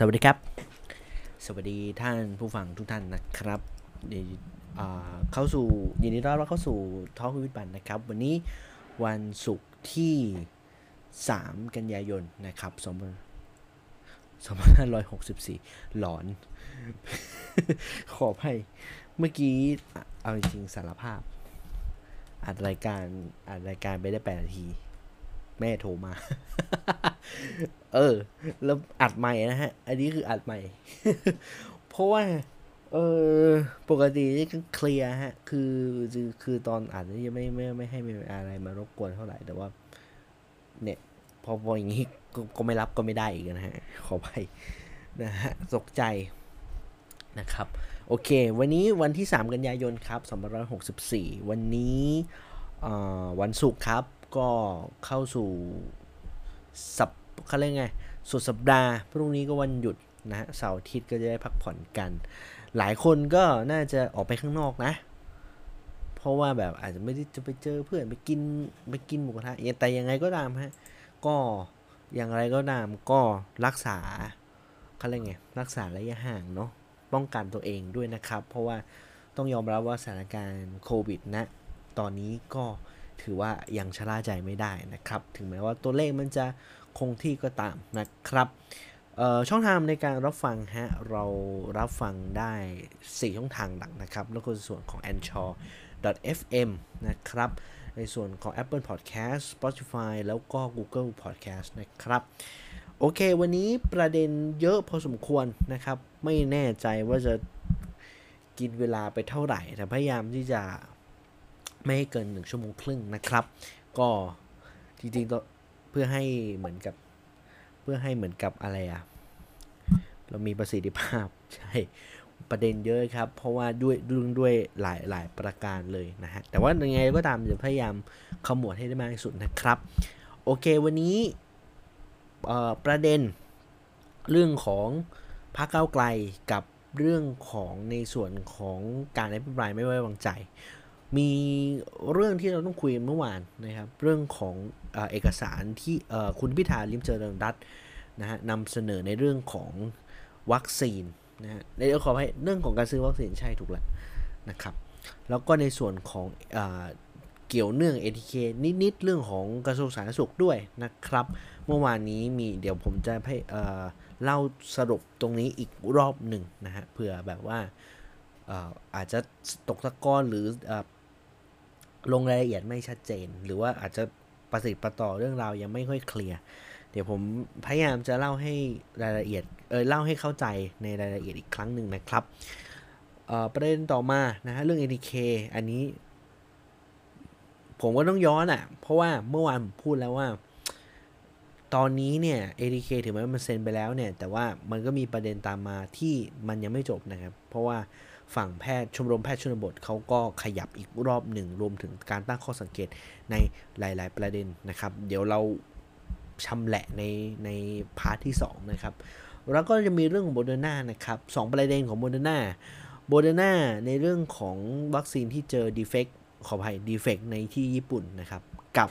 สวัสดีครับ สวัสดีท่านผู้ฟังทุกท่านนะครับเข้าสู่ยินดีต้อนรับเข้าสู่ท้อล์กวิทบันนะครับ วันนี้วันศุกร์ที่ 3 กันยายนนะครับ2564หลอน ขอให้เมื่อกี้เอาจริงสารภาพอัดรายการอัดรายการไปได้8นาที แม่โทรมา เออ แล้วอัดใหม่นะฮะ อันนี้คืออัดใหม่ เพราะว่า เออ ปกตินี่เคลียร์ฮะ คือคือตอนอัดนี่ไม่ไม่ไม่ให้มีอะไรมารบกวนเท่าไหร่ แต่ว่า เนี่ยพอพออย่างนี้ก็ไม่รับก็ไม่ได้อีกนะฮะ ขอไปนะฮะตกใจนะครับ โอเค วันนี้วันที่ 3 กันยายนครับ2564 วันนี้วันศุกร์ครับ ก็เข้าสู่ สัปเขาเรียกไง สุดสัปดาห์ พรุ่งนี้ก็วันหยุดนะฮะเสาร์อาทิตย์ก็จะได้พักผ่อนกัน หลายคนก็น่าจะออกไปข้างนอกนะ เพราะว่าแบบอาจจะไม่ได้จะไปเจอเพื่อนไปกินไปกินหมูกระทะแต่ยังไงก็ตามฮะ ก็อย่างไรก็ตามก็รักษาเขาเรียกไง รักษาระยะห่างเนาะ ป้องกันตัวเองด้วยนะครับ เพราะว่าต้องยอมรับว่าสถานการณ์โควิดนะ ตอนนี้ก็ ถือว่ายังชะล่าใจไม่ได้นะครับ ถึงแม้ว่าตัวเลขมันจะคงที่ก็ตามนะครับช่องทางในการรับฟังฮะ เรารับฟังได้ 4 ช่องทางหลักนะครับ แล้วก็ส่วนของ a n c h o r fm นะครับ ในส่วนของ Apple Podcast Spotify แล้วก็ Google Podcast นะครับ โอเค วันนี้ประเด็นเยอะพอสมควรนะครับ ไม่แน่ใจว่าจะกินเวลาไปเท่าไหร่ แต่พยายามที่จะ ไม่ให้เกิน1ชั่วโมงครึ่งนะครับ ก็จริงๆเพื่อให้เหมือนกับ เพื่อให้เหมือนกับอะไรอะเรามีประสิทธิภาพใช่ประเด็นเยอะครับ เพราะว่าด้วยด้วยด้วยหลายหลายประการเลยนะฮะ แต่ว่ายังไงก็ตามจะพยายามขมวดให้ได้มากที่สุดนะครับ โอเควันนี้ประเด็นเรื่องของพรรคเก้าไกลกับเรื่องของในส่วนของการอภิปรายไม่ไว้วางใจ มีเรื่องที่เราต้องคุยเมื่อวานนะครับ เรื่องของเอเอกสารที่คุณพิธาลิมเจริญรัตนะฮะนำเสนอในเรื่องของวัคซีนนะฮะในเรื่องขอให้เรื่องของการซื้อวัคซีนใช่ถูกแล้วนะครับ แล้วก็ในส่วนของเอเกี่ยวเนื่อง ATK นิดๆเรื่องของกระทรวงสาธารณสุขด้วยนะครับ เมื่อวานนี้มีเดี๋ยวผมจะให้เล่าสรุปตรงนี้อีกรอบหนึ่งนะฮะเผื่อแบบว่าอาจจะตกตะกอนหรือ ลงรายละเอียดไม่ชัดเจน หรือว่าอาจจะประสิทธิ์ประต่อเรื่องราวยังไม่ค่อยเคลียร์เดี๋ยวผมพยายามจะเล่าให้รายละเอียดเออเล่าให้เข้าใจในรายละเอียดอีกครั้งหนึ่งนะครับประเด็นต่อมานะฮะเรื่อง ATK อันนี้ ผมก็ต้องย้อนอะ่ะ เพราะว่าเมื่อวานผมพูดแล้วว่า ตอนนี้เนี่ย ATK ถึงแม้มันเซ็นไปแล้วเนี่ย แต่ว่ามันก็มีประเด็นตามมาที่มันยังไม่จบนะครับ เพราะว่า ฝั่งแพทย์ชมรมแพทย์ชนบทเขาก็ขยับอีกรอบหนึ่ง รวมถึงการตั้งข้อสังเกตในหลาย ๆ ประเด็นนะครับ เดี๋ยวเราชำแหละในใน part ที่ 2 นะครับ แล้วก็จะมีเรื่องของโมเดอร์นานะครับประเด็นของโมเดอร์นาโมเดอร์นาในเรื่องของวัคซีนที่เจอ defect ขออภัย defect ในที่ญี่ปุ่นนะครับ กับ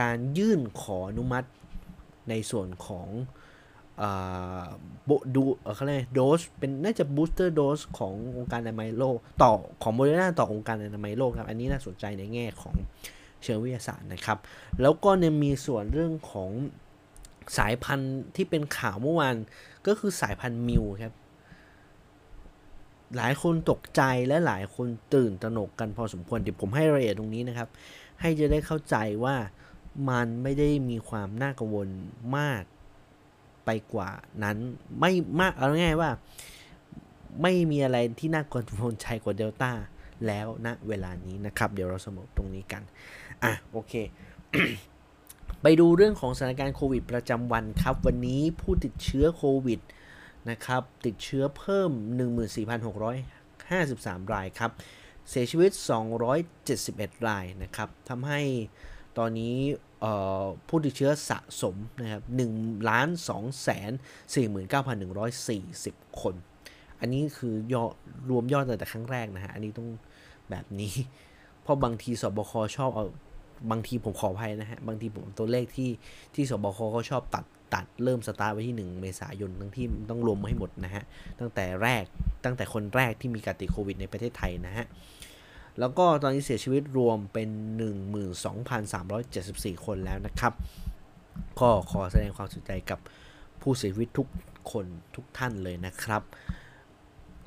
การยื่นขออนุมัติในส่วนของ ดูเขาเรียกโดสเป็นน่าจะ booster dose ขององค์การอนามัยโลก ต่อของโมเดอร์นาต่อองค์การอนามัยโลกครับ อันนี้น่าสนใจในแง่ของเชิงวิทยาศาสตร์นะครับ แล้วก็เนี่ยมีส่วนเรื่องของสายพันธุ์ที่เป็นข่าวเมื่อวานก็คือสายพันธุ์มิวครับ หลายคนตกใจและหลายคนตื่นตระหนกกันพอสมควรเดี๋ยวผมให้รายละเอียดตรงนี้นะครับ ให้จะได้เข้าใจว่ามันไม่ได้มีความน่ากังวลมาก ไปกว่านั้นไม่มากเอาง่ายว่า ไม่มีอะไรที่น่ากังวลใจกว่าเดลต้าแล้วณนะเวลานี้นะครับ เดี๋ยวเราสมบตรงนี้กัน อะ โอเค ไปดูเรื่องของสถานการณ์โควิดประจำวันครับ วันนี้ผู้ติดเชื้อโควิดนะครับ ติดเชื้อเพิ่ม 14,653 รายครับ เสียชีวิต 271 รายนะครับทำให้ตอนนี้ ผู้ติดเชื้อสะสมนะครับ1ล้าน2แสน49,140 คน อันนี้คือยอดรวมยอดแต่ครั้งแรกนะฮะ อันนี้ต้องแบบนี้ เพราะบางทีสบคชอบเอาบางทีผมขออภัยนะฮะ บางทีผมตัวเลขที่ที่สบคเขาชอบตัดตัดเริ่มสตาร์ทไว้ที่ 1 เมษายนทั้งที่ต้องรวมให้หมดนะฮะ ตั้งแต่แรกตั้งแต่คนแรกที่มีการติดโควิดในประเทศไทยนะฮะ แล้วก็ตอนนี้เสียชีวิตรวมเป็น 12,374 คนแล้วนะครับ ก็ขอแสดงความเสียใจกับผู้เสียชีวิตทุกคนทุกท่านเลยนะครับ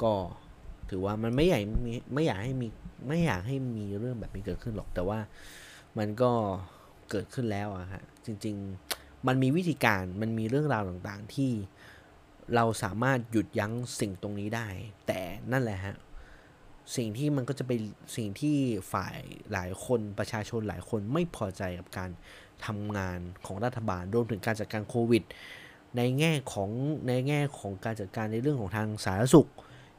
ก็ถือว่ามันไม่ใหญ่มีไม่อยากให้มีไม่อยากให้มีเรื่องแบบนี้เกิดขึ้นหรอกแต่ว่ามันก็เกิดขึ้นแล้วอะฮะจริง ๆ มันมีวิธีการมันมีเรื่องราวต่างๆที่เราสามารถหยุดยั้งสิ่งตรงนี้ได้ แต่นั่นแหละฮะ สิ่งที่มันก็จะเป็นสิ่งที่ฝ่ายหลายคนประชาชนหลายคนไม่พอใจกับการทำงานของรัฐบาลรวมถึงการจัดการโควิด ในแง่ของในแง่ของการจัดการในเรื่องของทางสาธารณสุข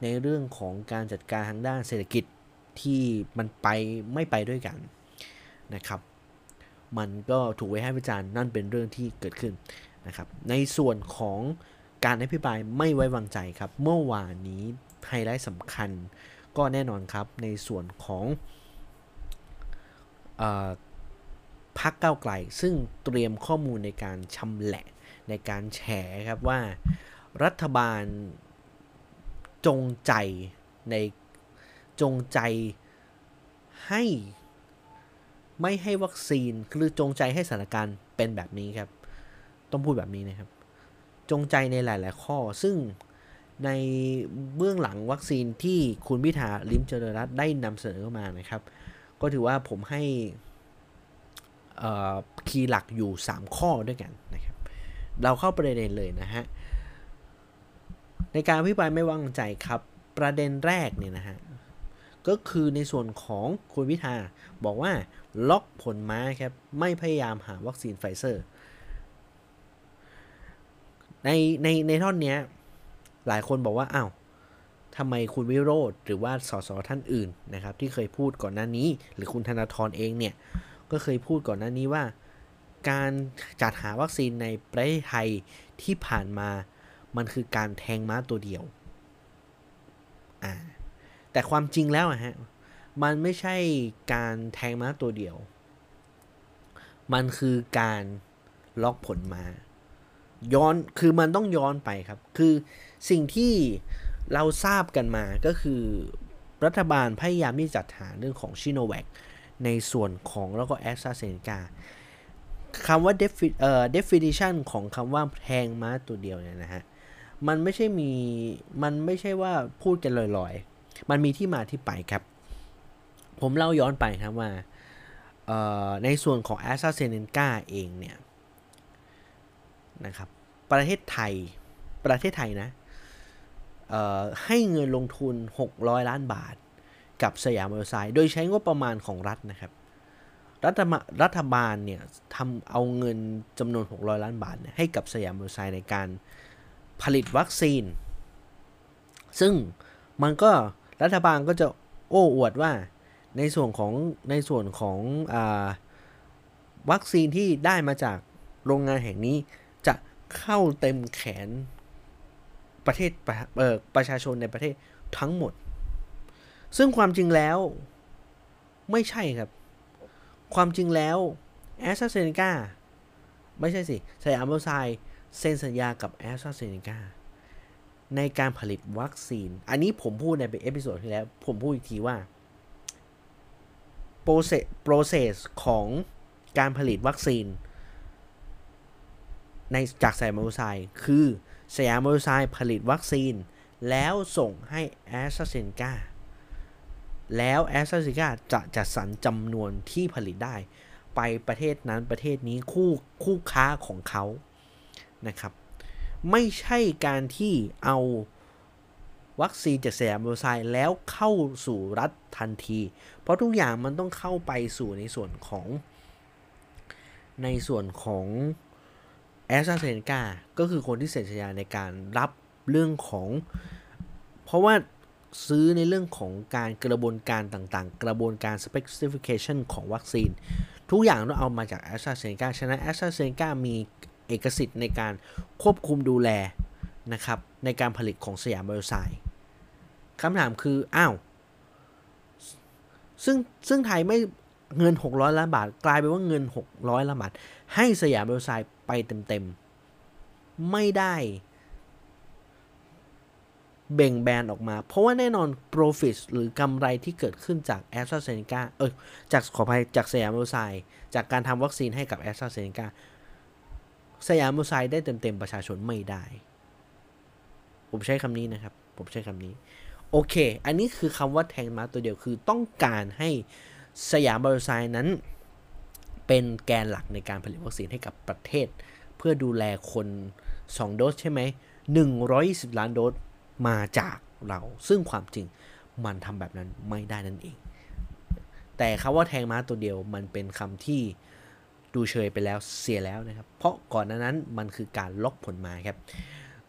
ในเรื่องของการจัดการทางด้านเศรษฐกิจที่มันไปไม่ไปด้วยกันนะครับ มันก็ถูกไว้ให้วิจารณ์นั่นเป็นเรื่องที่เกิดขึ้นนะครับ ในส่วนของการอภิปรายไม่ไว้วางใจครับ เมื่อวานนี้ไฮไลท์สำคัญ ก็แน่นอนครับในส่วนของพักเก้าไกล ซึ่งเตรียมข้อมูลในการชำแหละในการแฉครับว่ารัฐบาลจงใจในจงใจให้ไม่ให้วัคซีนคือจงใจให้สถานการณ์เป็นแบบนี้ครับ ต้องพูดแบบนี้นะครับ จงใจในหลาย ๆ ข้อซึ่ง ในเบื้องหลังวัคซีนที่คุณพิธาลิมเจริญรัตได้นำเสนอมานะครับ ก็ถือว่าผมให้คีย์หลักอยู่ 3 ข้อด้วยกันนะครับ เราเข้าประเด็นเลยนะฮะ ในการพิพายไม่วางใจครับ ประเด็นแรกเนี่ยนะฮะ ก็คือในส่วนของคุณพิธาบอกว่าล็อกผลม้าครับ ไม่พยายามหาวัคซีนไฟเซอร์ ในในในท่อนเนี้ย หลายคนบอกว่าอ้าวทำไมคุณวิโรธหรือว่าสสท่านอื่นนะครับ ที่เคยพูดก่อนหน้านี้ หรือคุณธนาธรเองเนี่ย ก็เคยพูดก่อนหน้านี้ว่า การจัดหาวัคซีนในประเทศไทยที่ผ่านมามันคือการแทงม้าตัวเดียวอ่าแต่ความจริงแล้วอะฮะมันไม่ใช่การแทงม้าตัวเดียว มันคือการล็อกผลมา ย้อนคือมันต้องย้อนไปครับ คือ สิ่งที่เราทราบกันมาก็คือรัฐบาลพยายามที่จัดหาเรื่องของชิโนแวคในส่วนของแล้วก็แอสตราเซนกาคำว่า defi เอ่อ definition ของคำว่าแทงม้าตัวเดียวเนี่ยนะฮะ มันไม่ใช่มี มันไม่ใช่ว่าพูดกันลอยๆ มันมีที่มาที่ไปครับ ผมเล่าย้อนไปครับว่าในส่วนของ a s t r a z เซ e c a เองเนี่ยนะครับ ประเทศไทย ประเทศไทยนะ ให้เงินลงทุน 600 ล้านบาท กับสยามเวลไซด์โดยใช้งบประมาณของรัฐนะครับ รัฐรัฐบาลเนี่ยทำเอาเงินจำนวน 600 ล้านบาท ให้กับสยามเวลไซด์ในการผลิตวัคซีน ซึ่งมันก็รัฐบาลก็จะโอ้อวดว่าในส่วนของในส่วนของอวัคซีนที่ได้มาจากโรงงานแห่งนี้จะเข้าเต็มแขน ประเทศประชาชนในประเทศทั้งหมด ซึ่งความจริงแล้วไม่ใช่ครับ ความจริงแล้วแอสตราเซเนกาไม่ใช่สิ Siam Bioscience เซ็นสัญญากับแอสตราเซเนกาในการผลิตวัคซีน อันนี้ผมพูดใน episode ที่แล้ว ผมพูดอีกทีว่า process process ของการผลิตวัคซีน ในจาก Siam Bioscience คือ สยามบริษัทผลิตวัคซีน แล้วส่งให้แอสตราเซเนกาแล้วแอสตราเซเนกาจะจัดสรรจำนวนที่ผลิตได้ ไปประเทศนั้นประเทศนี้คู่คู่ค้าของเขานะครับ ไม่ใช่การที่เอาวัคซีนจากสยามบริษัทแล้วเข้าสู่รัฐทันที เพราะทุกอย่างมันต้องเข้าไปสู่ในส่วนของในส่วนของ แอสตราเซเนกาก็คือคนที่เซ็นสัญญาในการรับเรื่องของ เพราะว่าซื้อในเรื่องของการกระบวนการต่างๆ กระบวนการ specification ของวัคซีน ทุกอย่างต้องเอามาจากแอสตราเซเนกาฉะนั้นแอสตราเซเนกามีเอกสิทธิ์ในการควบคุมดูแลนะครับ ในการผลิตของสยามบริษัทคำถามคือ อ้าว ซึ่งซึ่งไทยไม่เงิน 600 ล้านบาท กลายเป็นว่าเงิน 600 ล้านบาท ให้สยามบริษัท ไปเต็มๆ ไม่ได้ เบ่งแบนออกมา เพราะว่าแน่นอน profit หรือกำไรที่เกิดขึ้นจาก a s t r a z เซ e c a เออจากขออภัยจากสยามอุตสาหจากการทำวัคซีนให้กับ a s t r a z เซ e c a สยามอุตสาหได้เต็มๆ ประชาชนไม่ได้ ผมใช้คำนี้นะครับ ผมใช้คำนี้ โอเค อันนี้คือคำว่าแทงมาตัวเดียวคือต้องการให้สยามบริษัทนั้น เป็นแกนหลักในการผลิตวัคซีนให้กับประเทศ เพื่อดูแลคน 2 โดสใช่ไหม120 ล้านโดสมาจากเรา ซึ่งความจริงมันทำแบบนั้นไม่ได้นั่นเอง แต่คำว่าแทงม้าตัวเดียวมันเป็นคำที่ดูเชยไปแล้วเสียแล้วนะครับ เพราะก่อนหน้านั้นมันคือการล็อกผลม้าครับ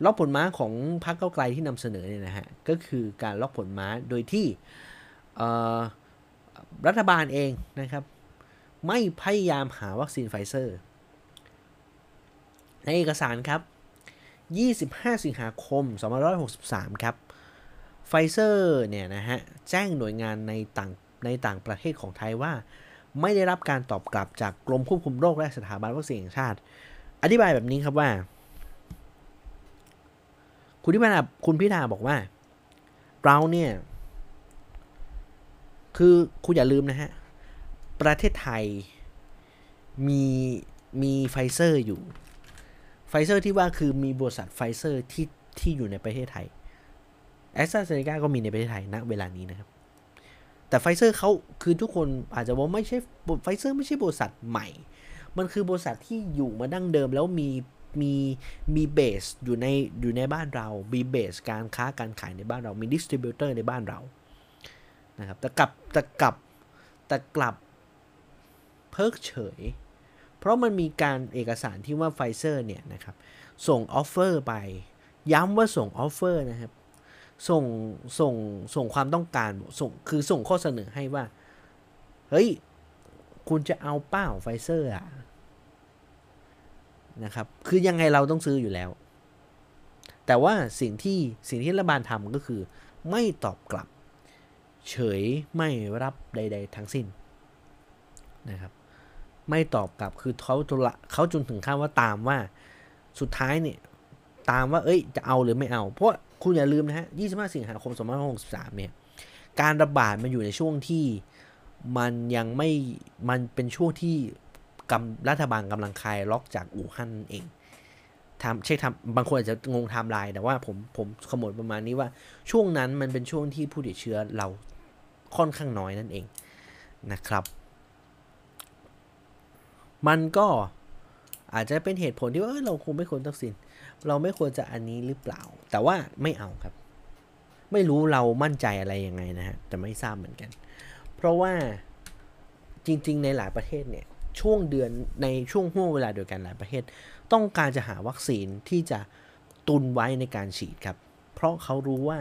ล็อกผลม้าของพรรคเก้าวไกลที่นำเสนอเนี่ยนะฮะ ก็คือการล็อกผลม้าโดยที่รัฐบาลเองนะครับ ไม่พยายามหาวัคซีนไฟเซอร์ ในเอกสารครับ 25 สิงหาคม 2563 ครับ ไฟเซอร์เนี่ยนะฮะ แจ้งหน่วยงานในต่างในต่างประเทศของไทยว่า ไม่ได้รับการตอบกลับจากกรมควบคุมโรคและสถาบันวัคซีนแห่งชาติ อธิบายแบบนี้ครับว่า คุณพิธาคุณพิธาบอกว่าเราเนี่ย คือคุณอย่าลืมนะฮะ ประเทศไทยมีมีไฟเซอร์อยู่ ไฟเซอร์ที่ว่าคือมีบริษัทไฟเซอร์ที่ที่อยู่ในประเทศไทยแอสตราเซเนกาก็มีในประเทศไทยณเวลานี้นะครับ แต่ไฟเซอร์เขาคือทุกคนอาจจะว่าไม่ใช่ไฟเซอร์ไม่ใช่บริษัทใหม่ มันคือบริษัทที่อยู่มาดั้งเดิมแล้วมีมีมี base อยู่ในอยู่ในบ้านเรา มี base การค้าการขายในบ้านเรา มี distributor ในบ้านเรา นะครับ แต่กลับแต่กลับแต่กลับ เพิกเฉย เพราะมันมีการเอกสารที่ว่าไฟเซอร์เนี่ยนะครับส่ง offer ไป ย้ำว่าส่ง offer นะครับส่งส่งส่งความต้องการส่งคือส่งข้อเสนอให้ว่า เฮ้ย คุณจะเอาเปล่าไฟเซอร์อะนะครับ คือยังไงเราต้องซื้ออยู่แล้ว แต่ว่าสิ่งที่สิ่งที่รัฐบาลทำก็คือ ไม่ตอบกลับ เฉยไม่รับใด ๆ ทั้งสิ้นนะครับ ไม่ตอบกลับคือเขาจุละเขาจนถึงขั้นว่าตามว่าสุดท้ายเนี่ย ตามว่าเอ้ยจะเอาหรือไม่เอา เพราะคุณอย่าลืมนะฮะ 25 สิงหาคม 2563 เนี่ย การระบาดมันอยู่ในช่วงที่มันยังไม่มันเป็นช่วงที่กำรัฐบาลกำลังคลายล็อกจากอู่ฮั่นเองทำเช็คทำบางคนอาจจะงงไทม์ไลน์แต่ว่าผมผมขมวดประมาณนี้ว่าช่วงนั้นมันเป็นช่วงที่ผู้ติดเชื้อเราค่อนข้างน้อยนั่นเองนะครับ มันก็อาจจะเป็นเหตุผลที่ว่าเเราคงไม่ควรตัดสิน เราไม่ควรจะอันนี้หรือเปล่า แต่ว่าไม่เอาครับ ไม่รู้เรามั่นใจอะไรยังไงนะฮะแต่ไม่ทราบเหมือนกัน เพราะว่าจริง ๆ ในหลายประเทศเนี่ยช่วงเดือนในช่วงห้วงเวลาเดียวกันหลายประเทศ ต้องการจะหาวัคซีนที่จะตุนไว้ในการฉีดครับ เพราะเขารู้ว่า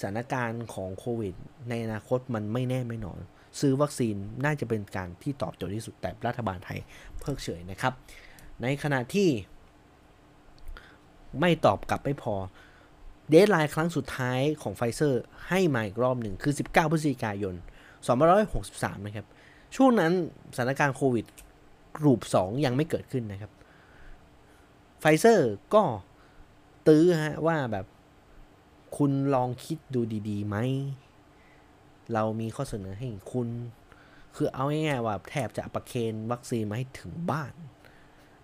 สถานการณ์ของโควิด ในอนาคตมันไม่แน่ไม่นอน ซื้อวัคซีนน่าจะเป็นการที่ตอบโจทย์ที่สุดแต่รัฐบาลไทยเพิกเฉยนะครับ ในขณะที่ ไม่ตอบกลับไม่พอ deadline ครั้งสุดท้ายของไฟเซอร์ให้มาอีกรอบหนึ่งคือ 19 พฤศจิกายน 2563 นะครับ ช่วงนั้นสถานการณ์โควิดรอบ 2 ยังไม่เกิดขึ้นนะครับ ไฟเซอร์ก็ตื้อฮะว่าแบบคุณลองคิดดูดีๆไหม เรามีข้อเสนอให้คุณ คือเอาง่ายๆว่าแทบจะประเคนวัคซีนมาให้ถึงบ้าน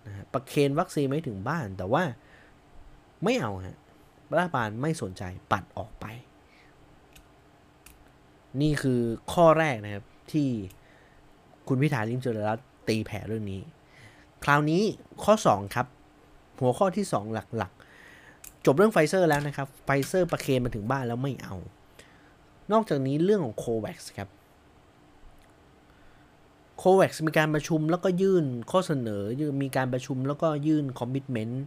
นะฮะประเคนวัคซีนให้ถึงบ้าน แต่ว่าไม่เอาฮะรัฐบาลไม่สนใจปัดออกไป นี่คือข้อแรกนะครับ ที่คุณพิธาลิ้มเจริญรัตน์ตีแผ่เรื่องนี้ คราวนี้ข้อ 2 ครับ หัวข้อที่ 2 หลักๆ จบเรื่องไฟเซอร์แล้วนะครับ ไฟเซอร์ประเคนมาถึงบ้านแล้วไม่เอา นอกจากนี้เรื่องของโควัคครับโควัคมีการประชุมแล้วก็ยื่นข้อเสนอมีการประชุมแล้วก็ยื่น commitment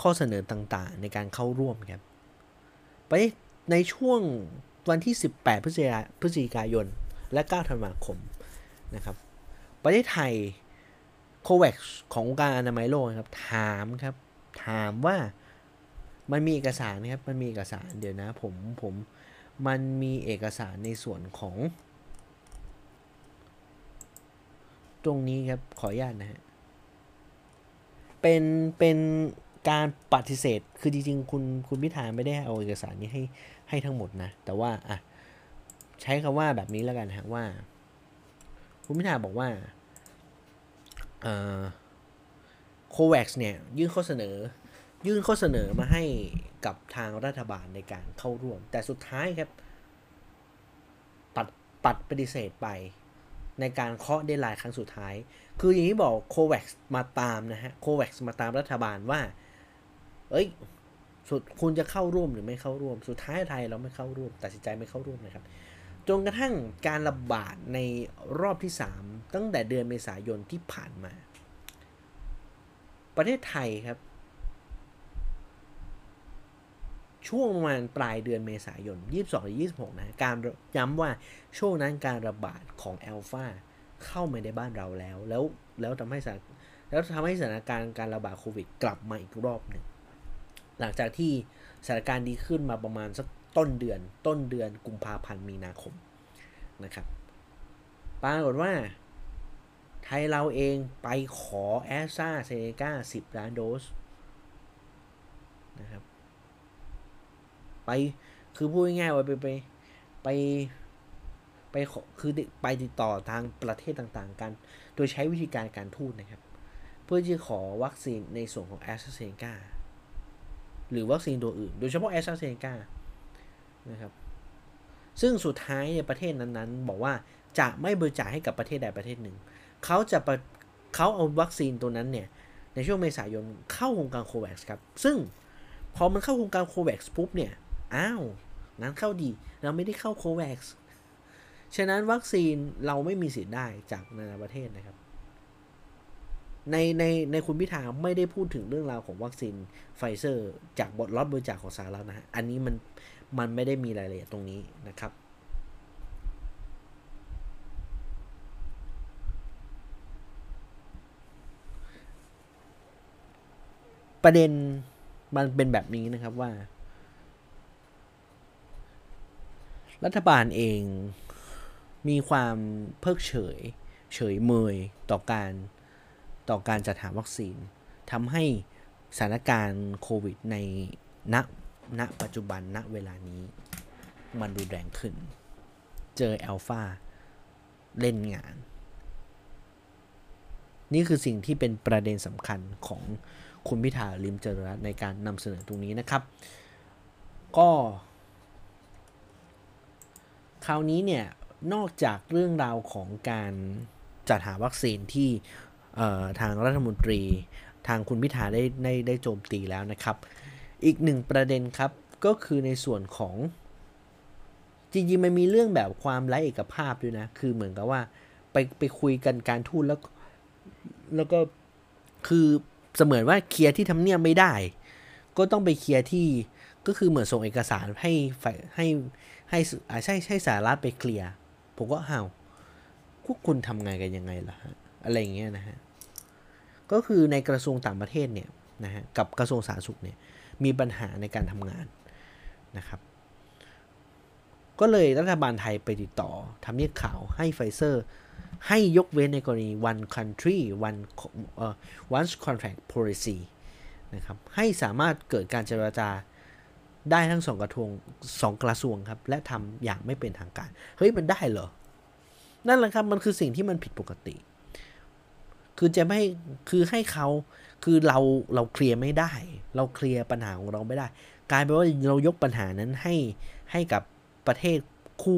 ข้อเสนอต่างๆ ในการเข้าร่วมครับไปในช่วงวันที่ 18 พฤศจิกาพฤศจิกายน และ 9 ธันวาคมนะครับ ประเทศไทยโควัคขององค์การอนามัยโลกครับถามครับ ถามว่ามันมีเอกสารนะครับ มันมีเอกสารเดี๋ยวนะผมผม มันมีเอกสารในส่วนของ ตรงนี้ครับ ขออนุญาตนะฮะ เป็น เป็นการปฏิเสธ คือจริงๆ คุณ คุณพิธาไม่ได้เอาเอกสารนี้ให้ ให้ทั้งหมดนะ แต่ว่า อะ ใช้คำว่าแบบนี้แล้วกันฮะว่า คุณพิธาบอกว่าโควัคเนี่ย ยื่นข้อเสนอ ยื่นข้อเสนอมาให้กับทางรัฐบาลในการเข้าร่วม แต่สุดท้ายครับปัดปัดปฏิเสธไปในการเคาะเดลไลน์ครั้งสุดท้าย คืออย่างที่บอกโควัคมาตามนะฮะโควัคมาตามรัฐบาลว่า เอ้ย สุดคุณจะเข้าร่วมหรือไม่เข้าร่วม สุดท้ายไทยเราไม่เข้าร่วม ตัดสินใจไม่เข้าร่วมนะครับ จนกระทั่งการระบาดในรอบที่ 3 ตั้งแต่เดือนเมษายนที่ผ่านมา ประเทศไทยครับ ช่วงประมาณปลายเดือนเมษายน 22หรือ26 นะ การย้ำว่าช่วงนั้นการระบาดของแอลฟาเข้ามาในบ้านเราแล้ว แล้วแล้วทำให้สานแล้วทำให้สถานการณ์การระบาดโควิดกลับมาอีกรอบหนึ่ง หลังจากที่สถานการณ์ดีขึ้นมาประมาณสักต้นเดือน ต้นเดือนกุมภาพันธ์มีนาคมนะครับ ปรากฏว่าไทยเราเองไปขอแอสตราเซเนกา10 ล้านโดสนะครับ ไป คือพูดง่ายๆว่าไปไปไปไปคือไปติดต่อทางประเทศต่างๆ กัน โดยใช้วิธีการการทูตนะครับ เพื่อที่จะขอวัคซีนในส่วนของแอสตราเซเนกาหรือวัคซีนตัวอื่น โดยเฉพาะแอสตราเซเนกานะครับ ซึ่งสุดท้ายเนี่ยประเทศนั้นๆ บอกว่าจะไม่บริจาคให้กับประเทศใดประเทศหนึ่ง เขาจะเขาเอาวัคซีนตัวนั้นเนี่ย ในช่วงเมษายนเข้าโครงการ COVAX ครับ ซึ่งพอมันเข้าโครงการ COVAX ปุ๊บเนี่ย อ้าว นั้นเข้าดี เราไม่ได้เข้า COVAX ฉะนั้นวัคซีนเราไม่มีสิทธิ์ได้จากนานาประเทศนะครับ ในในในคุณพิธาไม่ได้พูดถึงเรื่องราวของวัคซีนไฟเซอร์ จากบทล็อตบริจาคของสหรัฐนะฮะ อันนี้มันมันไม่ได้มีรายละเอียดตรงนี้นะครับประเด็นมันเป็นแบบนี้นะครับว่า รัฐบาลเองมีความเพิกเฉย เฉยเมยต่อการต่อการจัดหาวัคซีนทำให้สถานการณ์โควิดในณณปัจจุบันณเวลานี้ มันดูแรงขึ้น เจออัลฟาเล่นงาน นี่คือสิ่งที่เป็นประเด็นสำคัญของคุณพิธาลิมเจริญในการนำเสนอตรงนี้นะครับ ก็ คราวนี้เนี่ยนอกจากเรื่องราวของการจัดหาวัคซีนที่ทางรัฐมนตรี ทางคุณพิธาได้ได้ได้โจมตีแล้วนะครับ อีกหนึ่งประเด็นครับก็คือในส่วนของ จริงๆมันมีเรื่องแบบความไร้เอกภาพด้วยนะ คือเหมือนกับว่าไปไปคุยกันการทูตแล้ว แล้วก็คือเสมือนว่าเคลียร์ที่ทำเนียบไม่ได้ ก็ต้องไปเคลียร์ที่ก็คือเหมือนส่งเอกสารให้ให้ ให้ใช่ใช่สารัฐไปเคลียร์ผมก็ห้าพวกคุณทำงานกันยังไงล่ะอะไรอย่างเงี้ยนะฮะก็คือในกระทรวงต่างประเทศเนี่ยนะฮะกับกระทรวงสาธารณสุขเนี่ยมีปัญหาในการทำงานนะครับก็เลยรัฐบาลไทยไปติดต่อทำเนียบข่าวให้ไฟเซอร์ ให้ยกเว้นในกรณี one country one uh, one contract policy นะครับให้สามารถเกิดการเจรจา ได้ทั้งสองกระทรวงสองกระทรวงครับ และทำอย่างไม่เป็นทางการ เฮ้ยมันได้เหรอ นั่นแหละครับมันคือสิ่งที่มันผิดปกติ คือจะไม่คือให้เขาคือเราเราเคลียร์ไม่ได้ เราเคลียร์ปัญหาของเราไม่ได้กลายเป็นว่าเรายกปัญหานั้นให้ให้กับประเทศคู่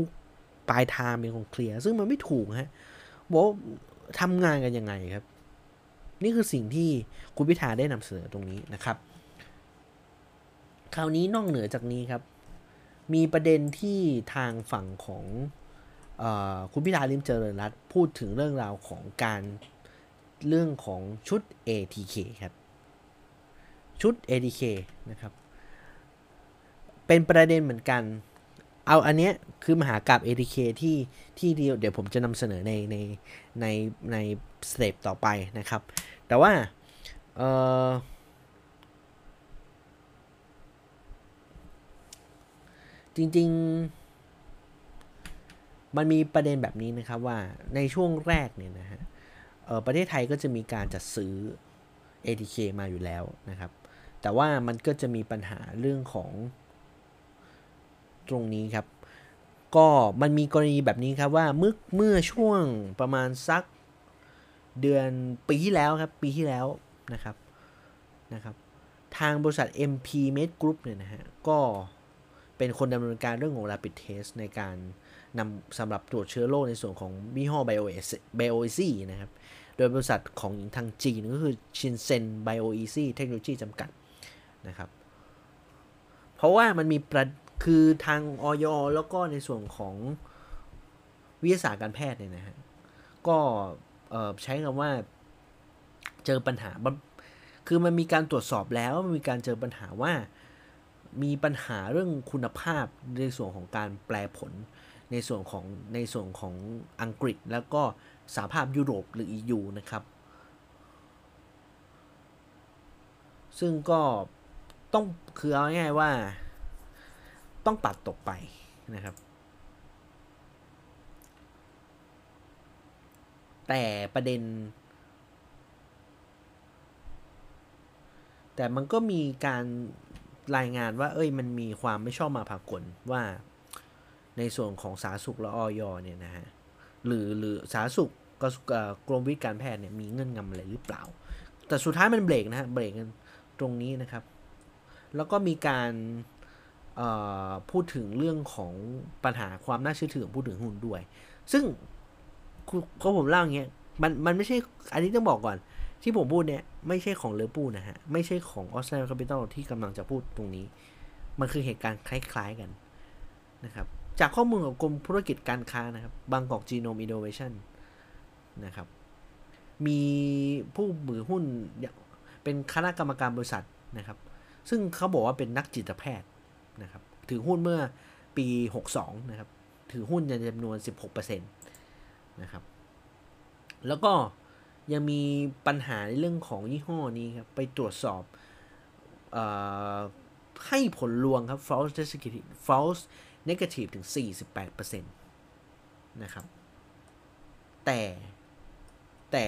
ปลายทางเป็นคนเคลียร์ซึ่งมันไม่ถูกฮะบอกทำงานกันยังไงครับ นี่คือสิ่งที่คุณพิธาได้นำเสนอตรงนี้นะครับ คราวนี้นอกเหนือจากนี้ครับ มีประเด็นที่ทางฝั่งของอคุณพิธาลิมเจริญรัตพูดถึงเรื่องราวของการเรื่องของชุด ATK ครับ ชุด ATK นะครับ เป็นประเด็นเหมือนกัน เอาอันเนี้ยคือมหากราบ ATK ที่ที่เดียวเดี๋ยวผมจะนำเสนอในในในในสเตปต่อไปนะครับ แต่ว่าเออ จริง ๆ มันมีประเด็นแบบนี้นะครับว่าในช่วงแรกเนี่ยนะฮะประเทศไทยก็จะมีการจัดซื้อ ATK มาอยู่แล้วนะครับ แต่ว่ามันก็จะมีปัญหาเรื่องของตรงนี้ครับ ก็มันมีกรณีแบบนี้ครับว่าเมื่อเมื่อช่วงประมาณสักเดือนปีที่แล้วครับ ปีที่แล้วนะครับนะครับ ทางบริษัท MP Med Group เนี่ยนะฮะ ก็ เป็นคนดำเนินการเรื่องของ Rapid Test ในการนำสำหรับตรวจเชื้อโรคในส่วนของยี่ห้อ BioEasy นะครับ โดยบริษัทของทางจีนก็คือ Shenzhen BioEasy Technology จำกัดนะครับ เพราะว่ามันมีประคือทางออยแล้วก็ในส่วนของวิทยาศาสตร์การแพทย์เนี่ยนะฮะ ก็ใช้คำว่าเจอปัญหา คือมันมีการตรวจสอบแล้ว มันมีการเจอปัญหาว่า มีปัญหาเรื่องคุณภาพในส่วนของการแปลผล ในส่วนของในส่วนของอังกฤษ แล้วก็สหภาพยุโรปหรือ EU นะครับ ซึ่งก็ต้องคือเอาง่ายๆว่าต้องปัดตกไปนะครับ แต่ประเด็น แต่มันก็มีการ รายงานว่า เอ้ยมันมีความไม่ชอบมาพากลว่าในส่วนของสาธารณสุขและออยเนี่ยนะฮะหรือหรือสาธารณสุขกรมวิทยการแพทย์เนี่ยมีเงื่อนงำอะไรหรือเปล่า แต่สุดท้ายมันเบรกนะฮะเบรกกันตรงนี้นะครับ แล้วก็มีการพูดถึงเรื่องของปัญหาความน่าเชื่อถือของผู้ถือหุ้นด้วย ซึ่งเขาผมเล่าอย่างเงี้ยมันมันไม่ใช่อันนี้ต้องบอกก่อน ที่ผมพูดเนี่ยไม่ใช่ของเลปูนะฮะ ไม่ใช่ของออสเตรเลียแคปิตอลที่กำลังจะพูดตรงนี้ มันคือเหตุการณ์คล้ายๆกันนะครับ จากข้อมูลของกรมธุรกิจการค้านะครับบางกอกจีโนมอินโนเวชันนะครับ มีผู้ถือหุ้นเป็นคณะกรรมการบริษัทนะครับ ซึ่งเขาบอกว่าเป็นนักจิตแพทย์นะครับ ถือหุ้นเมื่อปี 62 นะครับ ถือหุ้นในจำนวน 16%นะครับ แล้วก็ ยังมีปัญหาในเรื่องของยี่ห้อนี้ครับ ไปตรวจสอบอให้ผลลวงครับ false negative false negative ถึง 48%นะครับ แต่แต่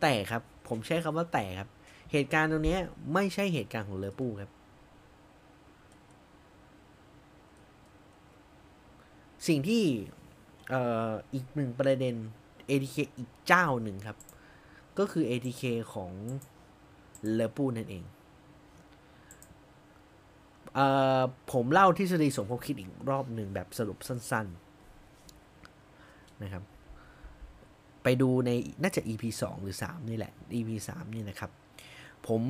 แต่ครับ ผมใช้คำว่าแต่ครับ เหตุการณ์ตรงนี้ไม่ใช่เหตุการณ์ของเลอปูครับ สิ่งที่อีกหนึ่งประเด็น ATK อีกเจ้าหนึ่งครับ ก็คือ ATK ของเลปูนั่นเองเออผมเล่าทฤษฎีสมคบคิดอีกรอบหนึ่งแบบสรุปสั้น ๆ นะครับ ไปดูในน่าจะ EP 2 หรือ 3 นี่แหละ EP 3 นี่นะครับ ผม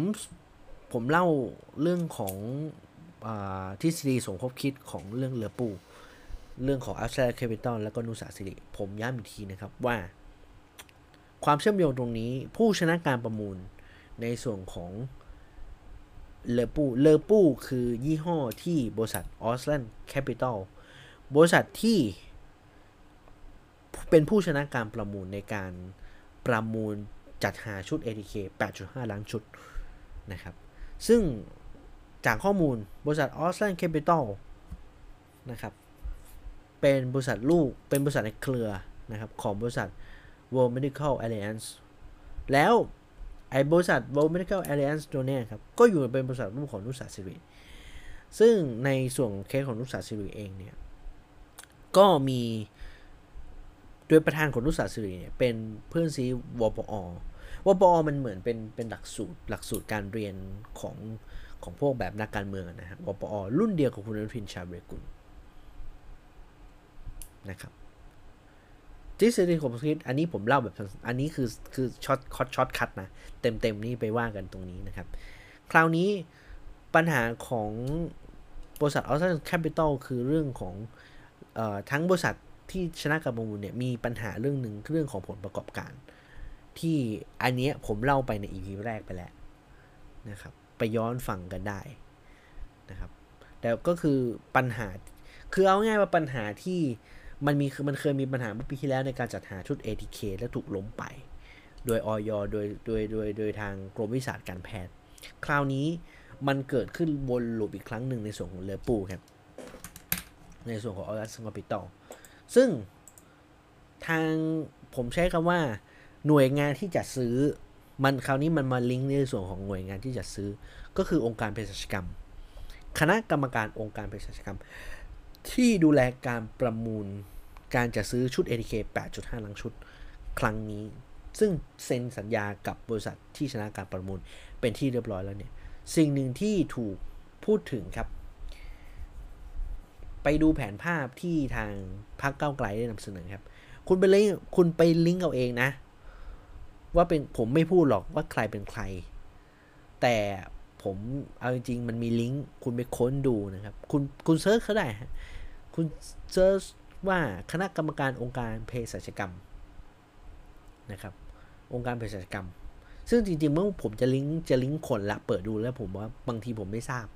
ผมเล่าเรื่องของอทฤษฎีสมคบคิดของเรื่องเลปู เรื่องของ Ausland Capital แล้วก็ณุศาสิริ ผมย้ำอีกทีนะครับว่า ความเชื่อมโยงตรงนี้ผู้ชนะการประมูลในส่วนของเลปูเลปูคือยี่ห้อที่บริษัทออสแลนด์แคปิตอลบริษัทที่เป็นผู้ชนะการประมูลในการประมูลจัดหาชุด ATK 8.5 ล้านชุดนะครับ ซึ่งจากข้อมูลบริษัทออสแลนด์แคปิตอลนะครับ เป็นบริษัทลูกเป็นบริษัทในเครือนะครับของบริษัท World Medical Alliance แล้วไอ้บริษัท World Medical Alliance ตัวนี้ครับก็อยู่เป็นบริษัทลูกของนุสาสิริซึ่งในส่วนเคสของนุสาสิริเองเนี่ยก็มีโดยประธานของนุสาสิริเนี่ยเป็นเพื่อนซี้วปอวปอมันเหมือนเป็นเป็นหลักสูตรหลักสูตรการเรียนของของพวกแบบนักการเมืองนะครับวปอรุ่นเดียวกับคุณอนุทินชาญวีรกูล นะครับทฤษฎีสมคบคิดอันนี้ผมเล่าแบบอันนี้คือคือ shortcut shortcut นะ เต็มเต็มนี่ไปว่ากันตรงนี้นะครับ คราวนี้ปัญหาของบริษัทออสเตรเลียแคปิตอลคือเรื่องของออทั้งบริษัทที่ชนะการประมูลเนี่ยมีปัญหาเรื่องหนึ่งเรื่องของผลประกอบการ ที่อันนี้ผมเล่าไปใน EP แรกไปแล้วนะครับไปย้อนฟังกันได้นะครับแต่ก็คือปัญหาคือเอาง่ายว่าปัญหาที่ มันมีคือมันเคยมีปัญหาเมื่อปีที่แล้วในการจัดหาชุด ATK และถูกล้มไป โดยออยโดยโดยโดยโดยทางกรมวิชาการแพทย์ คราวนี้มันเกิดขึ้นวนลูปอีกครั้งหนึ่งในส่วนของเลปูครับ ในส่วนของออรัสคอปิตอลซึ่งทางผมใช้คำว่าหน่วยงานที่จะซื้อ มันคราวนี้มันมาลิงก์ในส่วนของหน่วยงานที่จะซื้อ ก็คือองค์การเภสัชกรรม คณะกรรมการองค์การเภสัชกรรม ที่ดูแลการประมูล การจะซื้อชุด ATK 8.5ลังชุดครั้งนี้ ซึ่งเซ็นสัญญากับบริษัทที่ชนะการประมูลเป็นที่เรียบร้อยแล้วเนี่ย สิ่งหนึ่งที่ถูกพูดถึงครับ ไปดูแผนภาพที่ทางพรรคก้าวไกลได้นำเสนอครับ คุณไปลิงก์คุณไปลิงก์เอาเองนะ ว่าเป็นผมไม่พูดหรอกว่าใครเป็นใคร แต่ผมเอาจริงๆมันมีลิงก์คุณไปค้นดูนะครับ คุณคุณ search เขาได้ คุณ search ว่าคณะกรรมการองค์การเภสัชกรรมนะครับองค์การเภสัชกรรม ซึ่งจริงๆเมื่อผมจะลิงก์จะลิงก์คนละเปิดดูแล้วผมว่าบางทีผมไม่ทราบ